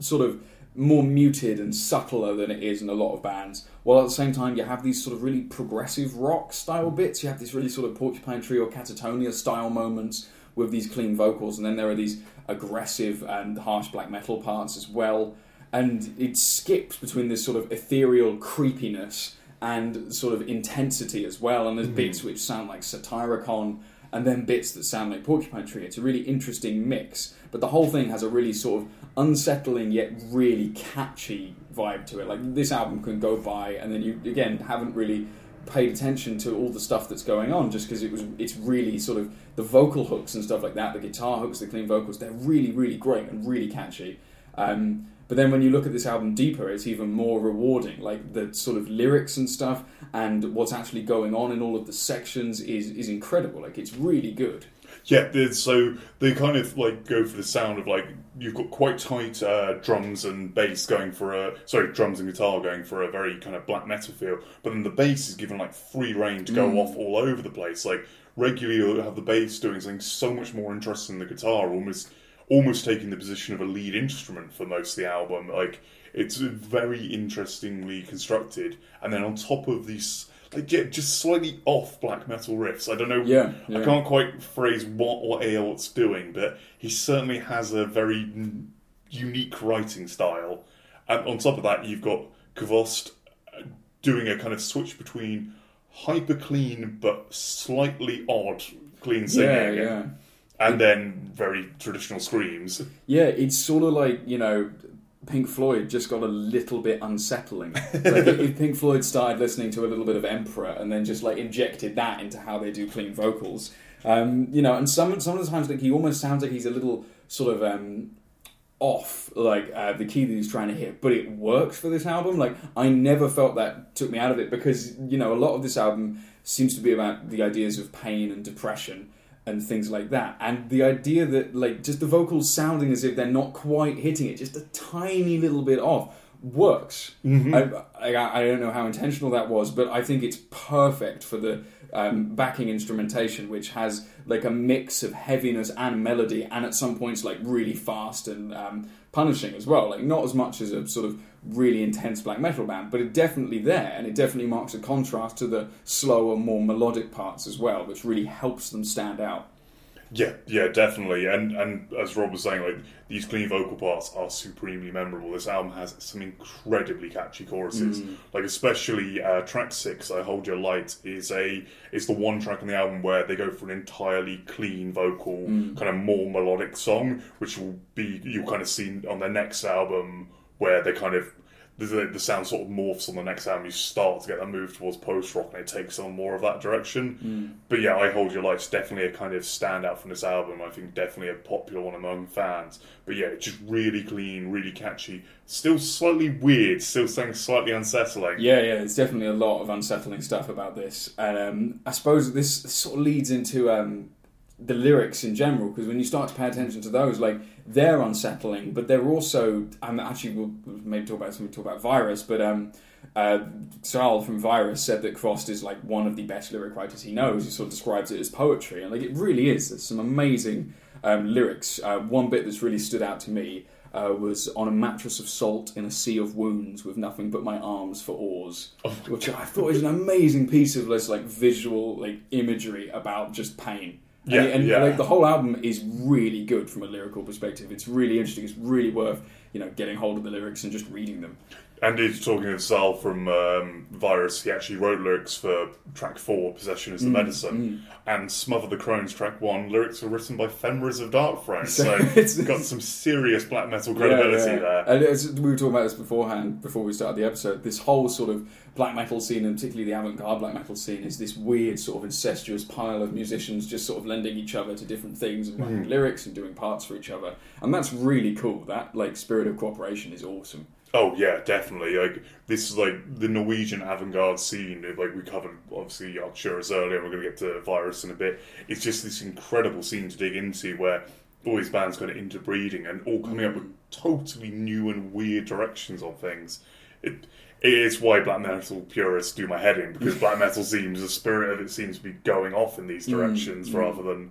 sort of more muted and subtler than it is in a lot of bands. While at the same time, you have these sort of really progressive rock style bits. You have these really sort of Porcupine Tree or Katatonia style moments with these clean vocals, and then there are these aggressive and harsh black metal parts as well. And it skips between this sort of ethereal creepiness and sort of intensity as well. And there's mm-hmm. bits which sound like Satyricon, and then bits that sound like Porcupine Tree. It's a really interesting mix, but the whole thing has a really sort of unsettling yet really catchy vibe to it. Like this album can go by, and then you again haven't really paid attention to all the stuff that's going on just because it was it's really sort of the vocal hooks and stuff like that the guitar hooks the clean vocals they're really really great and really catchy. Um, but then when you look at this album deeper it's even more rewarding like the sort of lyrics and stuff and what's actually going on in all of the sections is is incredible like it's really good Yeah, so they kind of like go for the sound of like you've got quite tight uh, drums and bass going for a sorry drums and guitar going for a very kind of black metal feel, but then the bass is given like free reign to go off all over the place. Like regularly, you'll have the bass doing something so much more interesting than the guitar, almost almost taking the position of a lead instrument for most of the album. Like it's very interestingly constructed, and then on top of these. Yeah, just slightly off black metal riffs. I don't know. Yeah, I can't quite phrase what what Aort's doing, but he certainly has a very unique writing style. And on top of that, you've got Kvohst uh, doing a kind of switch between hyper clean but slightly odd clean singing, yeah yeah and then very traditional screams. Yeah, it's sort of like you know, Pink Floyd just got a little bit unsettling. like if Pink Floyd started listening to a little bit of Emperor and then just like injected that into how they do clean vocals, um, you know, and some some of the times like he almost sounds like he's a little sort of um, off like uh, the key that he's trying to hit, but it works for this album. Like I never felt that took me out of it because you know a lot of this album seems to be about the ideas of pain and depression and things like that, and the idea that like just the vocals sounding as if they're not quite hitting it, just a tiny little bit off. Works. I, I, I don't know how intentional that was, but I think it's perfect for the um, backing instrumentation, which has like a mix of heaviness and melody, and at some points like really fast and um, punishing as well. Like not as much as a sort of really intense black metal band, but it's definitely there, and it definitely marks a contrast to the slower, more melodic parts as well, which really helps them stand out. Yeah, yeah, definitely. And and as Rob was saying, like these clean vocal parts are supremely memorable. This album has some incredibly catchy choruses. Like especially uh, track six, "I Hold Your Light," is a is the one track on the album where they go for an entirely clean vocal, kind of more melodic song, which will be you'll kind of see on their next album where they kind of the, the sound sort of morphs on the next album. You start to get that move towards post rock, and it takes on more of that direction. But yeah, I Hold Your Light's definitely a kind of standout from this album. I think definitely a popular one among fans. But yeah, it's just really clean, really catchy. Still slightly weird, still saying slightly unsettling. Yeah, yeah, there's definitely a lot of unsettling stuff about this. And um, I suppose this sort of leads into um, the lyrics in general because when you start to pay attention to those, like they're unsettling, but they're also. I'm actually we'll maybe talk about something talk about virus, but um, uh, Czral from Virus said that Kvohst is like one of the best lyric writers he knows. He sort of describes it as poetry, and like it really is. There's some amazing um, lyrics. Uh, one bit that's really stood out to me uh, was on a mattress of salt in a sea of wounds with nothing but my arms for oars, which I thought was an amazing piece of this like visual like imagery about just pain. And- Yeah, and, yeah. like the whole album is really good from a lyrical perspective. It's really interesting. It's really worth you know getting hold of the lyrics and just reading them. Andy's talking to Czral from um, Virus. He actually wrote lyrics for track four, "Possession Mm, is the Medicine," and "Smother the Crones" track one. Lyrics were written by Fenriz of Darkthrone, so it's got some serious black metal credibility Yeah, yeah. there. And as we were talking about this beforehand, before we started the episode, this whole sort of black metal scene, and particularly the avant-garde black metal scene, is this weird sort of incestuous pile of musicians just sort of lending each other to different things and writing lyrics and doing parts for each other, and that's really cool. That like spirit of cooperation is awesome. Oh yeah, definitely. Like this is like the Norwegian avant-garde scene. Like we covered, obviously Arcturus earlier. We're going to get to Virus in a bit. It's just this incredible scene to dig into where all these bands kind of interbreeding and all coming up with totally new and weird directions on things. It it is why black metal purists do my head in because black metal seems the spirit of it seems to be going off in these mm, directions mm. rather than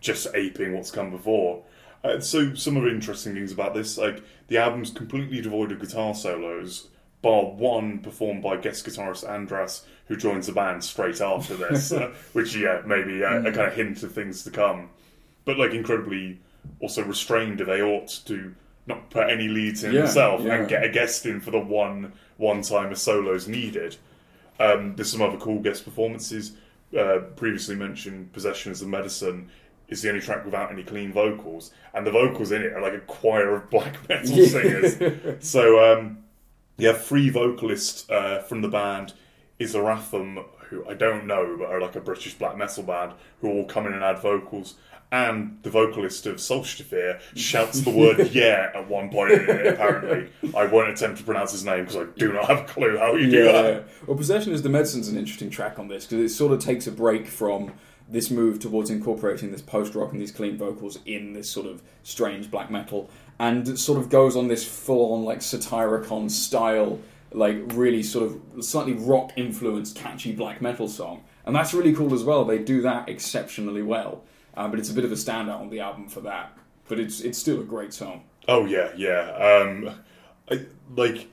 just aping what's come before. Uh, so some of the interesting things about this, like the album's completely devoid of guitar solos, bar one performed by guest guitarist Andras, who joins the band straight after this, uh, which yeah, maybe uh, a kind of hint of things to come. But like incredibly also restrained, they ought to not put any leads in Yeah, himself yeah. and get a guest in for the one one time a solo's needed. Um, there's some other cool guest performances. Uh, previously mentioned "Possession is the Medicine" is the only track without any clean vocals, and the vocals in it are like a choir of black metal Yeah. singers. So um, you have three vocalists uh, from the band Isaratham, who I don't know, but are like a British black metal band, who all come in and add vocals. And the vocalist of Solstafir shouts the word "yeah" at one point. Apparently, I won't attempt to pronounce his name because I do not have a clue how you do that. Well, Possession is the Medicine's an interesting track on this because it sort of takes a break from this move towards incorporating this post rock and these clean vocals in this sort of strange black metal, and sort of goes on this full on like Satyricon style, like really sort of slightly rock influenced, catchy black metal song, and that's really cool as well. They do that exceptionally well, uh, but it's a bit of a standout on the album for that. But it's it's still a great song. Oh yeah, yeah. Um, I, like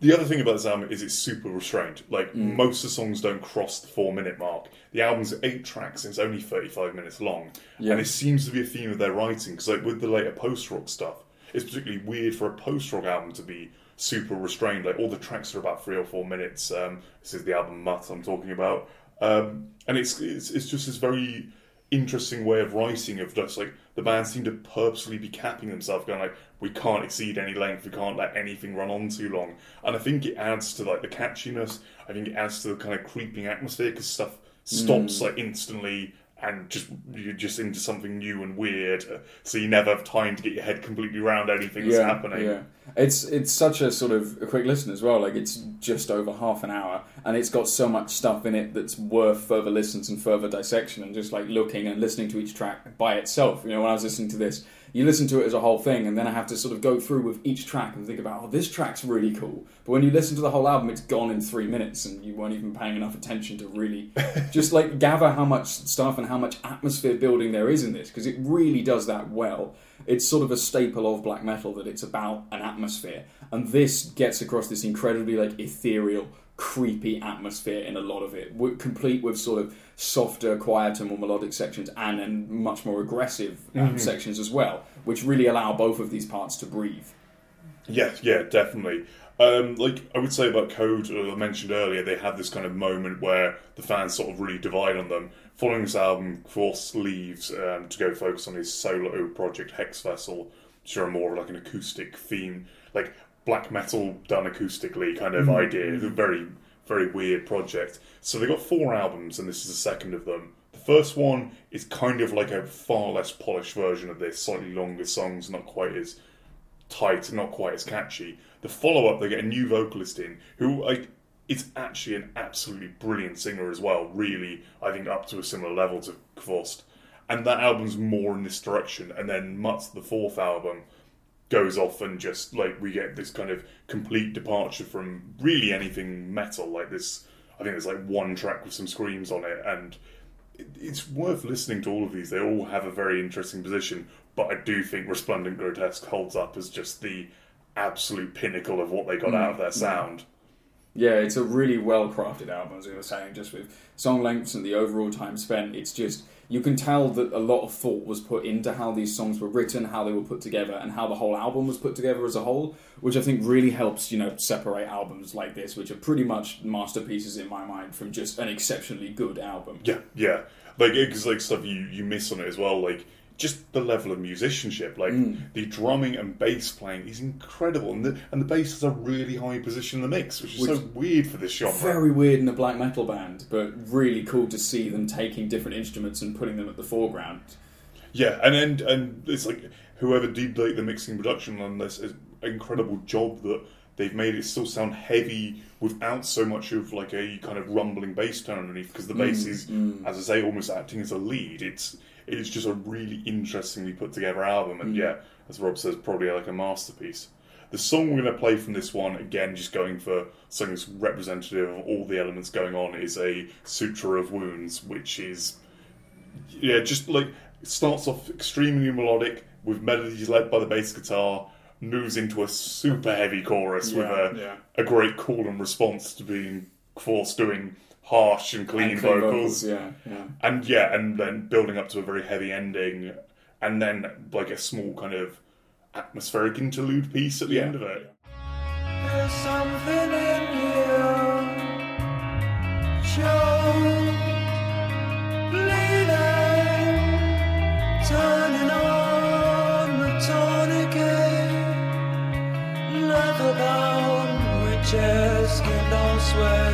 the other thing about this album is it's super restrained. Like Mm. most of the songs don't cross the four minute mark. The album's eight tracks and it's only thirty five minutes long, Yeah. and it seems to be a theme of their writing. Because like with the later post rock stuff, it's particularly weird for a post rock album to be super restrained. Like all the tracks are about three or four minutes. Um, this is the album Mut I'm talking about, um, and it's, it's it's just this very interesting way of writing of just like the band seem to purposely be capping themselves going like we can't exceed any length we can't let anything run on too long and i think it adds to like the catchiness i think it adds to the kind of creeping atmosphere because stuff stops like instantly and just you're just into something new and weird uh, so you never have time to get your head completely around anything that's happening Yeah, it's it's such a sort of a quick listen as well. Like it's just over half an hour, and it's got so much stuff in it that's worth further listens and further dissection, and just like looking and listening to each track by itself. You know, when I was listening to this, you listen to it as a whole thing, and then I have to sort of go through with each track and think about, oh, this track's really cool. But when you listen to the whole album, it's gone in three minutes, and you weren't even paying enough attention to really just like gather how much stuff and how much atmosphere building there is in this, because it really does that well it's sort of a staple of black metal that it's about an atmosphere and this gets across this incredibly like ethereal creepy atmosphere in a lot of it complete with sort of softer quieter more melodic sections and then much more aggressive um, sections as well which really allow both of these parts to breathe Yeah, yeah, definitely. Um, like I would say about Code, I mentioned earlier, they had this kind of moment where the fans sort of really divide on them. Following this album, Kvohst leaves um, to go focus on his solo project Hexvessel, which are more of like an acoustic theme, like black metal done acoustically kind of mm. idea. A very, very weird project. So they got four albums, and this is the second of them. The first one is kind of like a far less polished version of this, slightly longer songs, not quite as tight not quite as catchy. The follow up, they get a new vocalist in who like is actually an absolutely brilliant singer as well. Really, I think up to a similar level to Kvohst. and that album's more in this direction. And then Mut's the fourth album goes off and just like we get this kind of complete departure from really anything metal. Like this, I think there's like one track with some screams on it, and it's worth listening to all of these. They all have a very interesting position, but I do think Resplendent Grotesque holds up as just the absolute pinnacle of what they got mm. out of their sound. Yeah, it's a really well crafted album, as we were saying, just with song lengths and the overall time spent. It's just, you can tell that a lot of thought was put into how these songs were written, how they were put together, and how the whole album was put together as a whole, which I think really helps, you know, separate albums like this, which are pretty much masterpieces in my mind, from just an exceptionally good album. Yeah, yeah. Like because like stuff you you miss on it as well. Like just the level of musicianship. Like hmm. the drumming and bass playing is incredible, and the and the bass has a really high position in the mix, which is so weird for this genre. Very weird in a black metal band, but really cool to see them taking different instruments and putting them at the foreground. Yeah, and and and it's like whoever did like the mixing production on this is incredible job that they've made it still sound heavy without so much of like a kind of rumbling bass tone underneath because the bass hmm, is, hmm. as I say, almost acting as a lead. It's it's just a really interestingly put together album, and mm. yeah, as Rob says, probably like a masterpiece. The song we're going to play from this one, again, just going for something that's representative of all the elements going on, is a Sutra of Wounds, which is yeah, just like starts off extremely melodic with melodies led by the bass guitar, moves into a super heavy chorus with a yeah. a great call and response to being Kvohst doing harsh and clean, And clean vocals. Yeah, yeah. And yeah, and then building up to a very heavy ending, and then like a small kind of atmospheric interlude piece at the Yeah. end of it. There's something in you, Joe, bleeding, turning on the tourniquet, leather bound witches skin don't sway. Long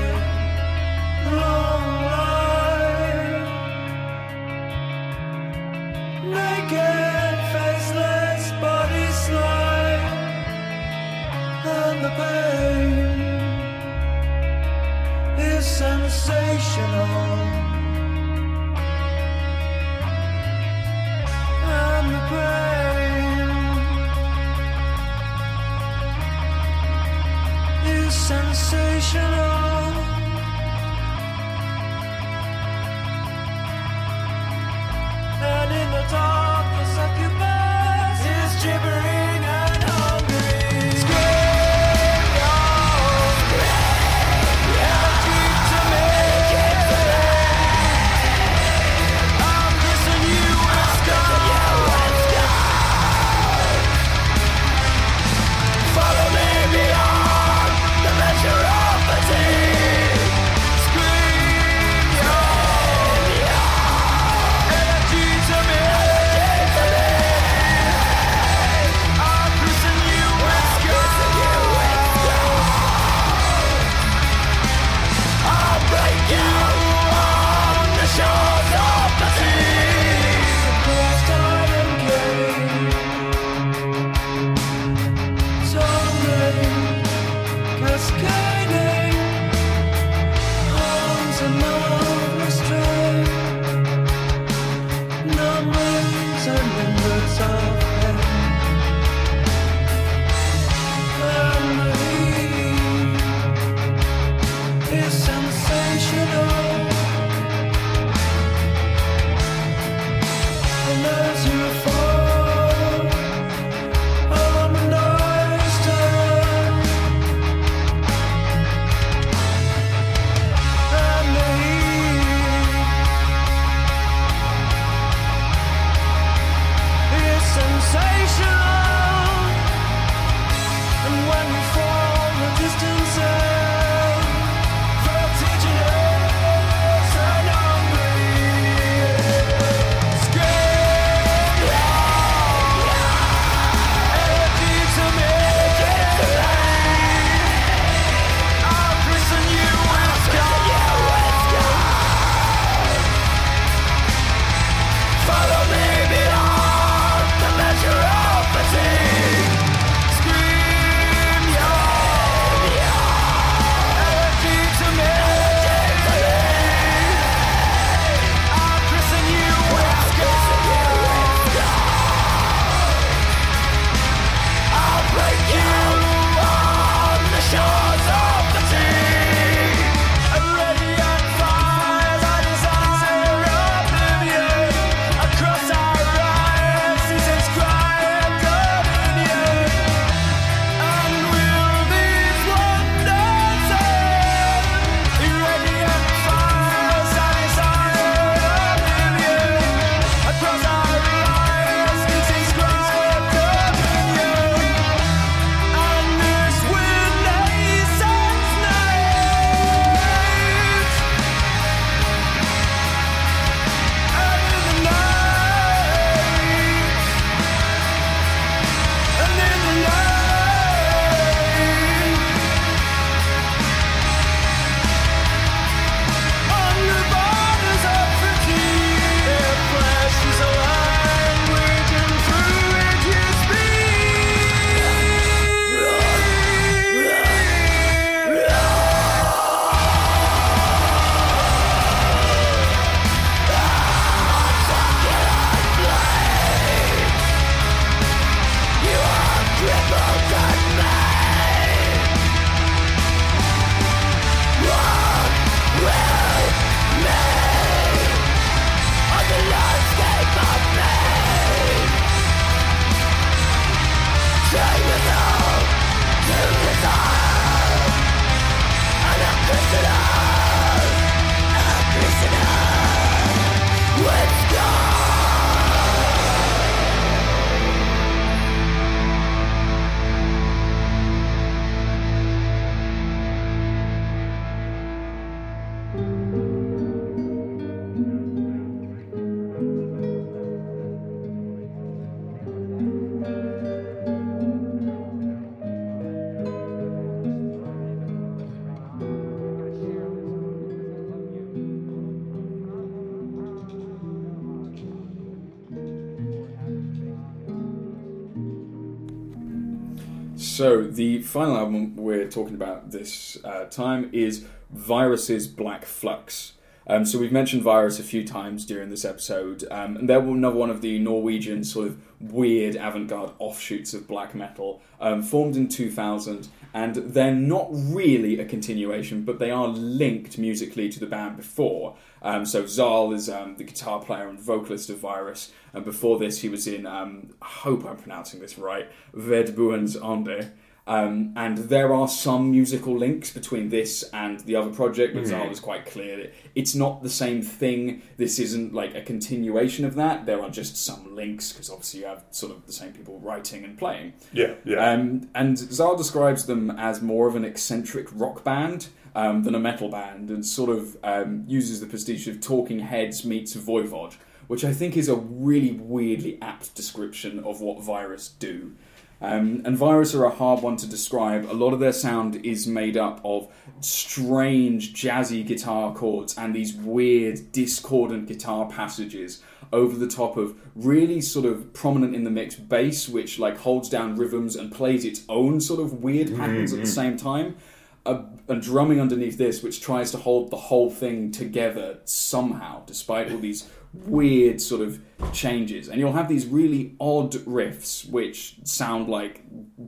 So the final album we're talking about this uh, time is Virus's Black Flux. Um, so we've mentioned Virus a few times during this episode, um, and they're another one of the Norwegian sort of weird avant-garde offshoots of black metal, um, formed in 2000, and they're not really a continuation, but they are linked musically to the band before. Um, so Czral is um, the guitar player and vocalist of Virus, and before this he was in, um, I hope I'm pronouncing this right, Ved Buens Ende. Um, and there are some musical links between this and the other project, but Czral was quite clear that it's not the same thing. This isn't like a continuation of that. There are just some links because obviously you have sort of the same people writing and playing. Yeah, yeah. Um, and Czral describes them as more of an eccentric rock band um, than a metal band, and sort of um, uses the prestige of Talking Heads meets Voivod, which I think is a really weirdly apt description of what Virus do. Um, and Virus are a hard one to describe. A lot of their sound is made up of strange jazzy guitar chords and these weird discordant guitar passages over the top of really sort of prominent in the mix bass, which like holds down rhythms and plays its own sort of weird patterns at the same time. A, and drumming underneath this, which tries to hold the whole thing together somehow, despite all these weird sort of changes. And you'll have these really odd riffs, which sound like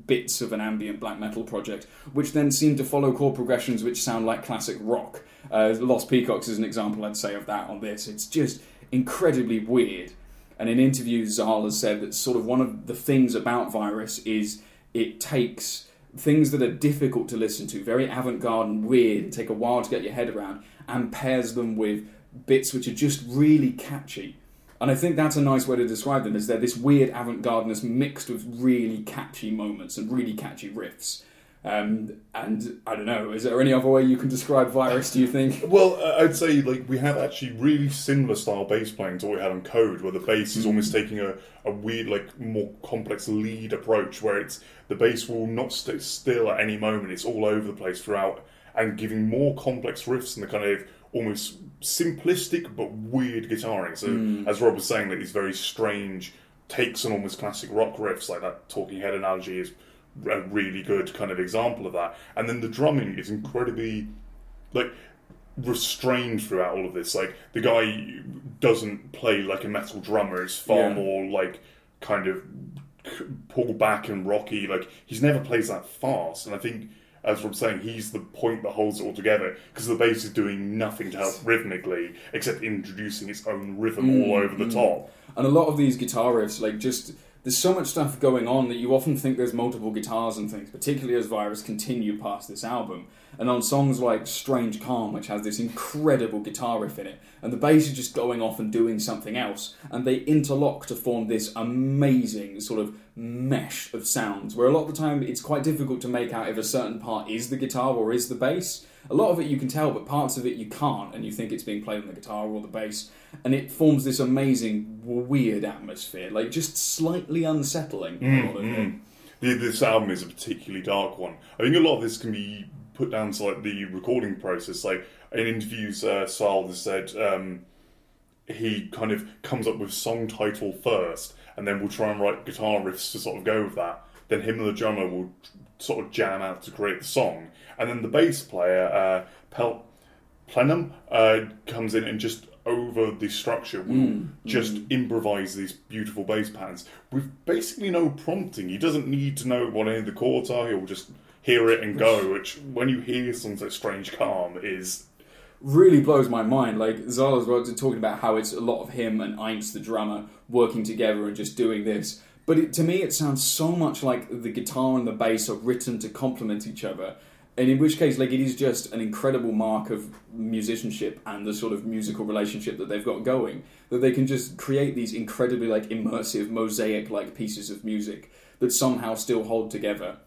bits of an ambient black metal project, which then seem to follow chord progressions which sound like classic rock. Uh, Lost Peacocks is an example, I'd say, of that on this. It's just incredibly weird. And in interviews, Czral has said that sort of one of the things about Virus is it takes things that are difficult to listen to, very avant garde and weird, take a while to get your head around, and pairs them with bits which are just really catchy. And I think that's a nice way to describe them, is they're this weird avant gardeness mixed with really catchy moments and really catchy riffs. Um, and I don't know, is there any other way you can describe Virus, do you think? Well, uh, I'd say like we have actually really similar style bass playing to what we had on Code, where the bass is almost taking a, a weird, like more complex lead approach, where it's the bass will not stay still at any moment; it's all over the place throughout, and giving more complex riffs and the kind of almost simplistic but weird guitaring. So, hmm. as Rob was saying, that these very strange takes on almost classic rock riffs, like that Talking Head analogy is a really good kind of example of that. And then the drumming is incredibly like restrained throughout all of this. Like the guy doesn't play like a metal drummer. It's far Yeah. more like kind of pulled back and rocky. Like he's never plays that fast. And I think, as Rob's saying, he's the point that holds it all together because the bass is doing nothing to help rhythmically except introducing its own rhythm all mm, over the mm. top. And a lot of these guitar riffs, like just there's so much stuff going on that you often think there's multiple guitars and things, particularly as Virus continue past this album. And on songs like Strange Calm, which has this incredible guitar riff in it, and the bass is just going off and doing something else, and they interlock to form this amazing sort of mesh of sounds, where a lot of the time it's quite difficult to make out if a certain part is the guitar or is the bass. A lot of it you can tell, but parts of it you can't, and you think it's being played on the guitar or the bass, and it forms this amazing, weird atmosphere, like just slightly unsettling. a lot of it. This album is a particularly dark one. I think a lot of this can be put down to like the recording process. Like in interviews, uh, Czral has said um, he kind of comes up with song title first, and then we'll try and write guitar riffs to sort of go with that. Then him and the drummer will sort of jam out to create the song, and then the bass player, uh, Pel- Plenum, uh, comes in and just over the structure will just improvise these beautiful bass patterns with basically no prompting. He doesn't need to know what any of the chords are. He'll just hear it and go. Which, when you hear songs like "Strange Calm," is really blows my mind. Like Czral's was talking about how it's a lot of him and Einz, the drummer, working together and just doing this. But it, to me, it sounds so much like the guitar and the bass are written to complement each other. And in which case, like it is just an incredible mark of musicianship and the sort of musical relationship that they've got going. That they can just create these incredibly like immersive mosaic-like pieces of music that somehow still hold together.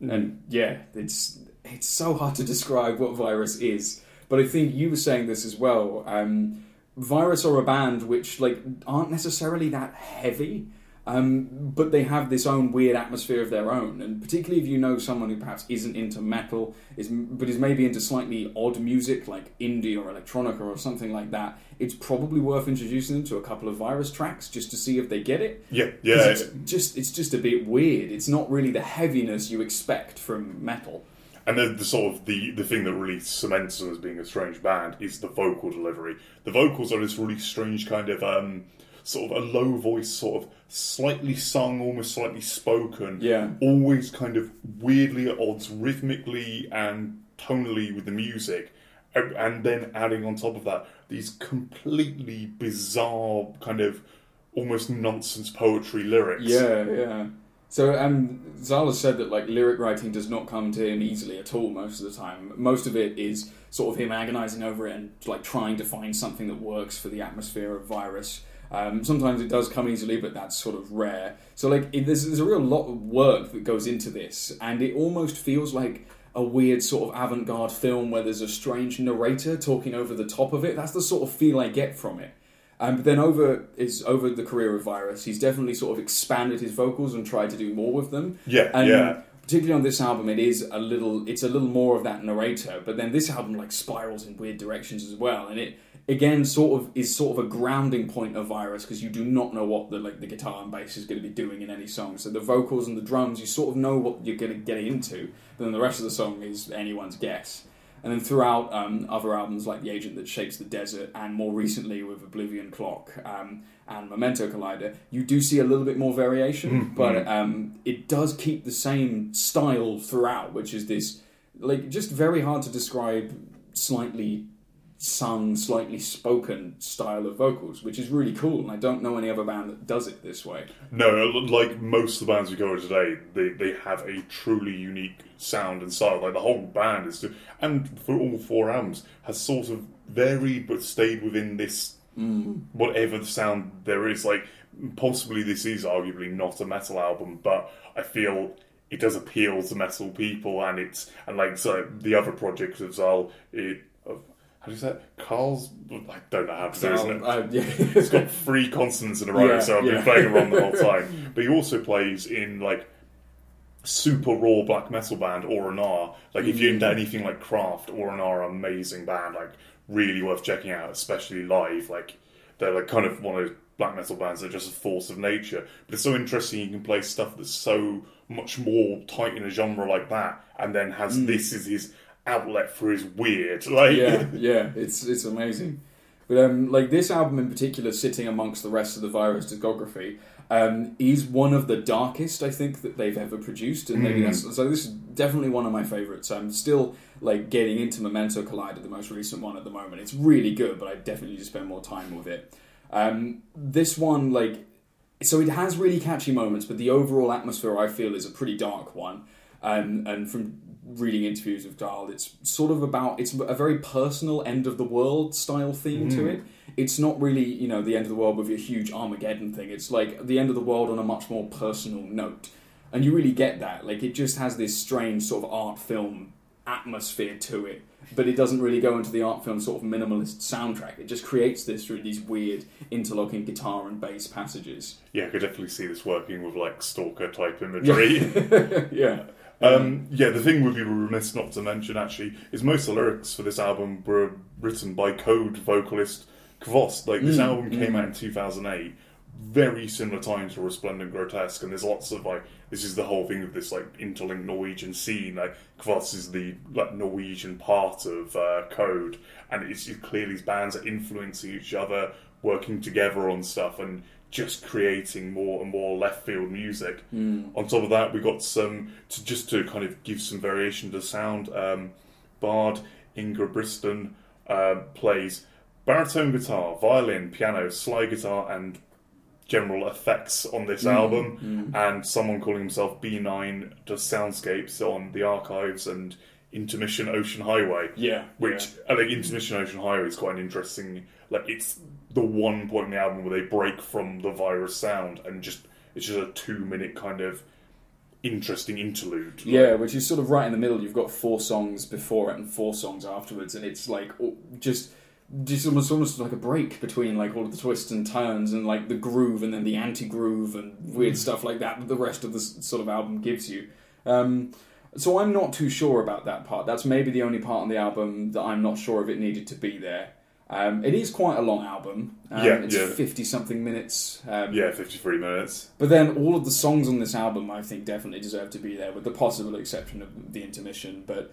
And yeah, it's it's so hard to describe what Virus is. But I think you were saying this as well. Um, Virus are a band which like aren't necessarily that heavy. Um, but they have this own weird atmosphere of their own, and particularly if you know someone who perhaps isn't into metal, is but is maybe into slightly odd music like indie or electronica or something like that, it's probably worth introducing them to a couple of Virus tracks just to see if they get it. Yeah, yeah. it's just it's just a bit weird. It's not really the heaviness you expect from metal. And then the sort of the, the thing that really cements them as being a strange band is the vocal delivery. The vocals are this really strange kind of um, sort of a low voice, sort of slightly sung, almost slightly spoken. Yeah. Always kind of weirdly at odds rhythmically and tonally with the music. And and then adding on top of that these completely bizarre kind of almost nonsense poetry lyrics. Yeah, yeah. So um, Czral said that like lyric writing does not come to him easily at all most of the time. Most of it is sort of him agonizing over it and like trying to find something that works for the atmosphere of Virus. Um, sometimes it does come easily, but that's sort of rare. So like it, there's, there's a real lot of work that goes into this, and it almost feels like a weird sort of avant-garde film where there's a strange narrator talking over the top of it. That's the sort of feel I get from it. Um, but then over is over the career of Virus, he's definitely sort of expanded his vocals and tried to do more with them. Yeah, and yeah. particularly on this album, it is a little, it's a little more of that narrator. But then this album like spirals in weird directions as well, and it again sort of is sort of a grounding point of Virus because you do not know what the like the guitar and bass is going to be doing in any song. So the vocals and the drums, you sort of know what you're going to get into. Then the rest of the song is anyone's guess. And then throughout um, other albums like The Agent That shapes the Desert, and more recently with Oblivion Clock um, and Memento Collider, you do see a little bit more variation, but um, it does keep the same style throughout, which is this, like, just very hard to describe, slightly sung, slightly spoken style of vocals, which is really cool. And I don't know any other band that does it this way. No, uh, like most of the bands we cover today, they, they have a truly unique sound and style. Like the whole band is, and for all four albums, has sort of varied but stayed within this mm. whatever the sound there is. Like possibly this is arguably not a metal album, but I feel it does appeal to metal people, and it's and like so the other projects of Czral, it how do you say it? Carl's I don't know how to say it, isn't it? Uh, yeah. It's got three consonants in a row, Yeah, so I've yeah. been playing around the whole time. But he also plays in like super raw black metal band Aura Noir. Like if you're Mm. into anything like Craft Aura Noir, amazing band, like really worth checking out, especially live. Like they're like kind of one of those black metal bands that are just a force of nature. But it's so interesting you can play stuff that's so much more tight in a genre like that, and then has this is his outlet for his weird. Like Mm. yeah, yeah, it's it's amazing. But um, like this album in particular, sitting amongst the rest of the Virus discography, um, is one of the darkest I think that they've ever produced, and maybe that's so. This is definitely one of my favorites. I'm still like getting into Memento Collider, the most recent one at the moment. It's really good, but I definitely need to spend more time with it. Um, this one, like, so it has really catchy moments, but the overall atmosphere I feel is a pretty dark one. Um, and from reading interviews with Czral, it's sort of about it's a very personal end of the world style theme to mm. it. It's not really you know the end of the world with your huge Armageddon thing. It's like the end of the world on a much more personal note, and you really get that. Like it just has this strange sort of art film atmosphere to it. But it doesn't really go into the art film sort of minimalist soundtrack. It just creates this through these weird interlocking guitar and bass passages. yeah, I could definitely see this working with like stalker type imagery. yeah. Um, yeah, the thing would be remiss not to mention actually is most of the lyrics for this album were written by Code vocalist Kvohst. Like this album came out in 2008, very similar time to Resplendent Grotesque, and there's lots of like this is the whole thing of this like interlinked Norwegian scene. Like Kvohst is the like Norwegian part of uh, Code, and it's clearly these bands are influencing each other, working together on stuff, and just creating more and more left field music. On top of that, we got some to just to kind of give some variation to the sound. Um, Bard Inga Briston uh, plays baritone guitar, violin, piano, slide guitar, and general effects on this album. And someone calling himself B9 does soundscapes on the archives and Intermission Ocean Highway. Yeah, Which I think Intermission Ocean Highway is quite an interesting. Like it's the one point in the album where they break from the virus sound and just it's just a two minute kind of interesting interlude. Like, Yeah, which is sort of right in the middle. You've got four songs before it and four songs afterwards, and it's like oh, just just almost almost like a break between like all of the twists and turns and like the groove and then the anti-groove and weird stuff like that that the rest of the sort of album gives you. Um, so I'm not too sure about that part. That's maybe the only part on the album that I'm not sure if it needed to be there. Um, it is quite a long album. Um, Yeah, it's yeah. fifty something minutes. Um, Yeah, 53 minutes. but then all of the songs on this album, I think, definitely deserve to be there, with the possible exception of the intermission. But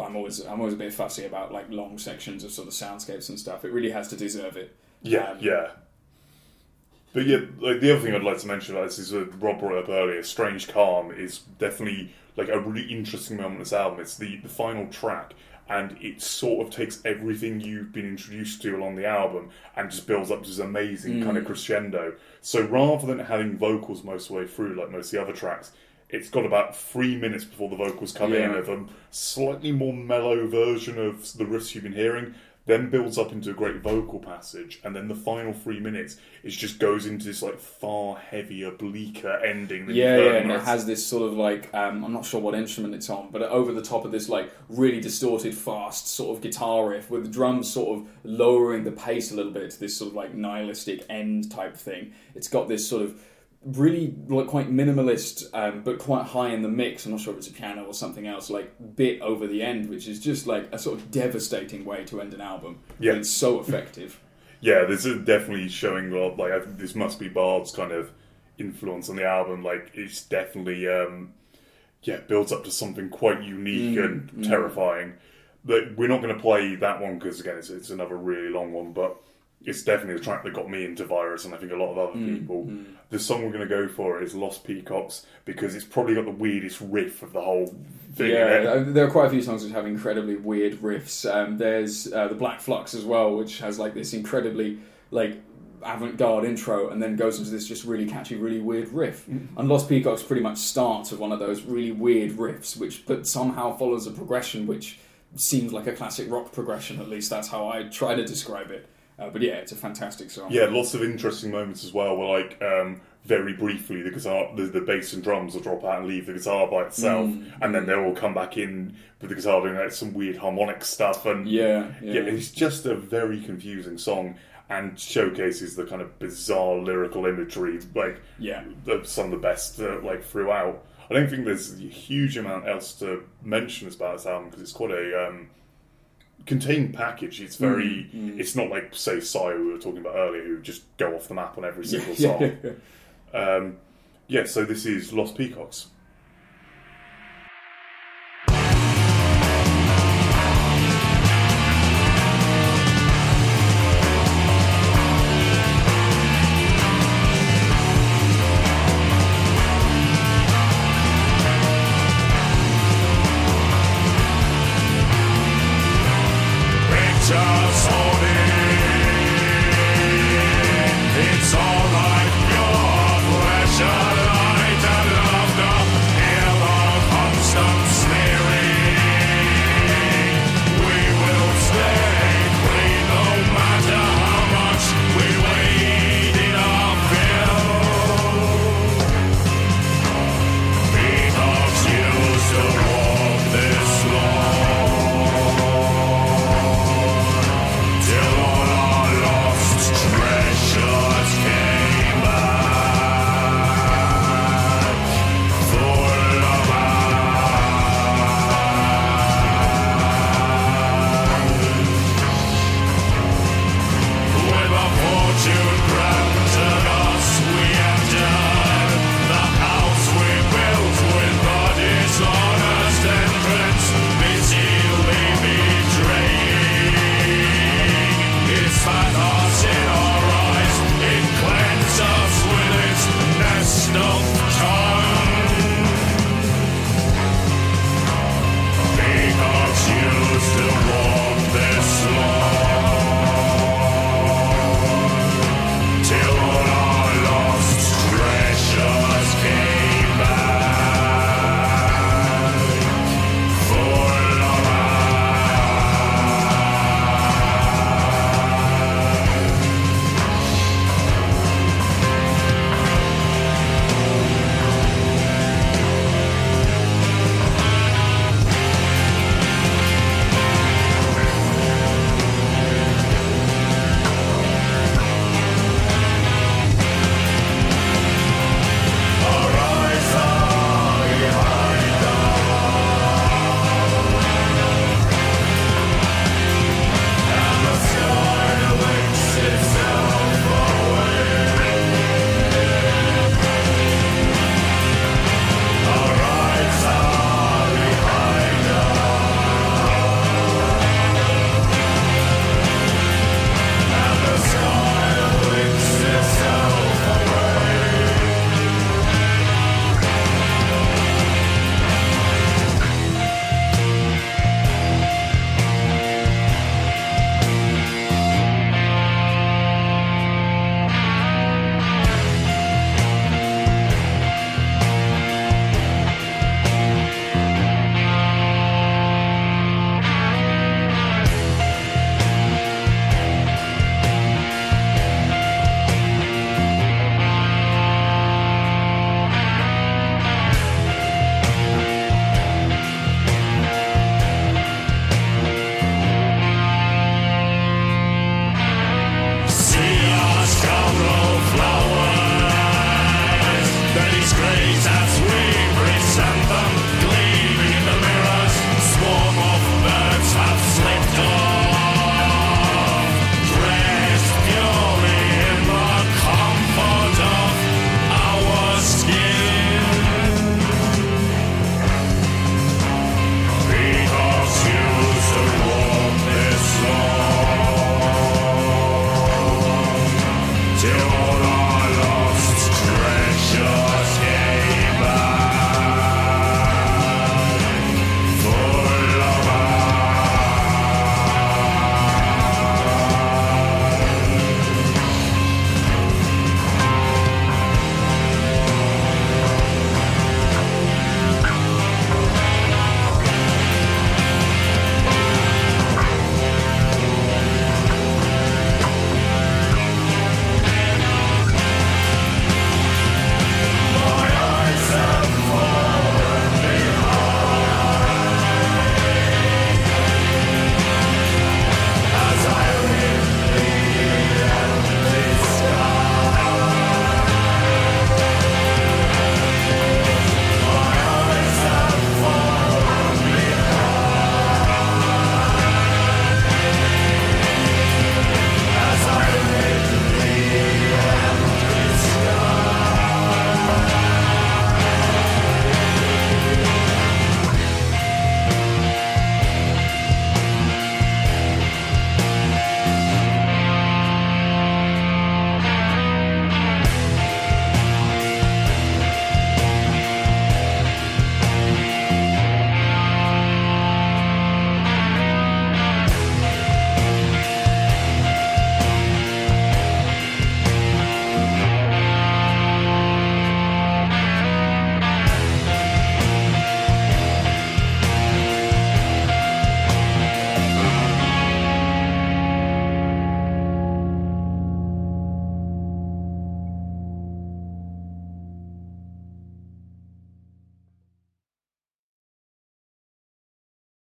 I'm always I'm always a bit fussy about like long sections of sort of soundscapes and stuff. It really has to deserve it. Yeah, Um, yeah. But yeah, like the other thing I'd like to mention about this is what Rob brought up earlier. "Strange Calm" is definitely like a really interesting moment in this album. It's the the final track, and it sort of takes everything you've been introduced to along the album and just builds up to this amazing kind of mm. crescendo. So rather than having vocals most of the way through, like most of the other tracks. It's got about three minutes before the vocals come in Yeah. of a slightly more mellow version of the riffs you've been hearing, then builds up into a great vocal passage, and then the final three minutes it just goes into this like far heavier, bleaker ending. Than Yeah, yeah, and it has this sort of like um, I'm not sure what instrument it's on, but over the top of this like really distorted, fast sort of guitar riff with the drums sort of lowering the pace a little bit to this sort of like nihilistic end type thing. It's got this sort of really like quite minimalist um, but quite high in the mix. I'm not sure if it's a piano or something else. Like bit over the end, which is just like a sort of devastating way to end an album. Yeah. It's so effective. yeah, this is definitely showing well, like I think this must be Bard's kind of influence on the album. Like it's definitely um, yeah builds up to something quite unique Mm, and terrifying. But we're not going to play that one because again, it's, it's another really long one, but. It's definitely the track that got me into Virus, and I think a lot of other Mm, people. The song we're going to go for is "Lost Peacocks" because it's probably got the weirdest riff of the whole thing. Yeah, there are quite a few songs which have incredibly weird riffs. Um, there's uh, the Black Flux as well, which has like this incredibly like avant-garde intro, and then goes into this just really catchy, really weird riff. And Lost Peacocks pretty much starts with one of those really weird riffs, which but somehow follows a progression which seems like a classic rock progression. At least that's how I try to describe it. Uh, but yeah, it's a fantastic song. Yeah, lots of interesting moments as well. Where like um, very briefly, the guitar, the, the bass and drums will drop out and leave the guitar by itself, Mm, and then they'll all come back in with the guitar doing like some weird harmonic stuff. And yeah, yeah. yeah, it's just a very confusing song and showcases the kind of bizarre lyrical imagery, like Yeah. of some of the best uh, like throughout. I don't think there's a huge amount else to mention about this album because it's quite a um, contained package. It's very. Mm, It's not like say Sigh we were talking about earlier, who just go off the map on every single yeah, song. Um, yeah, so this is Lost Peacocks.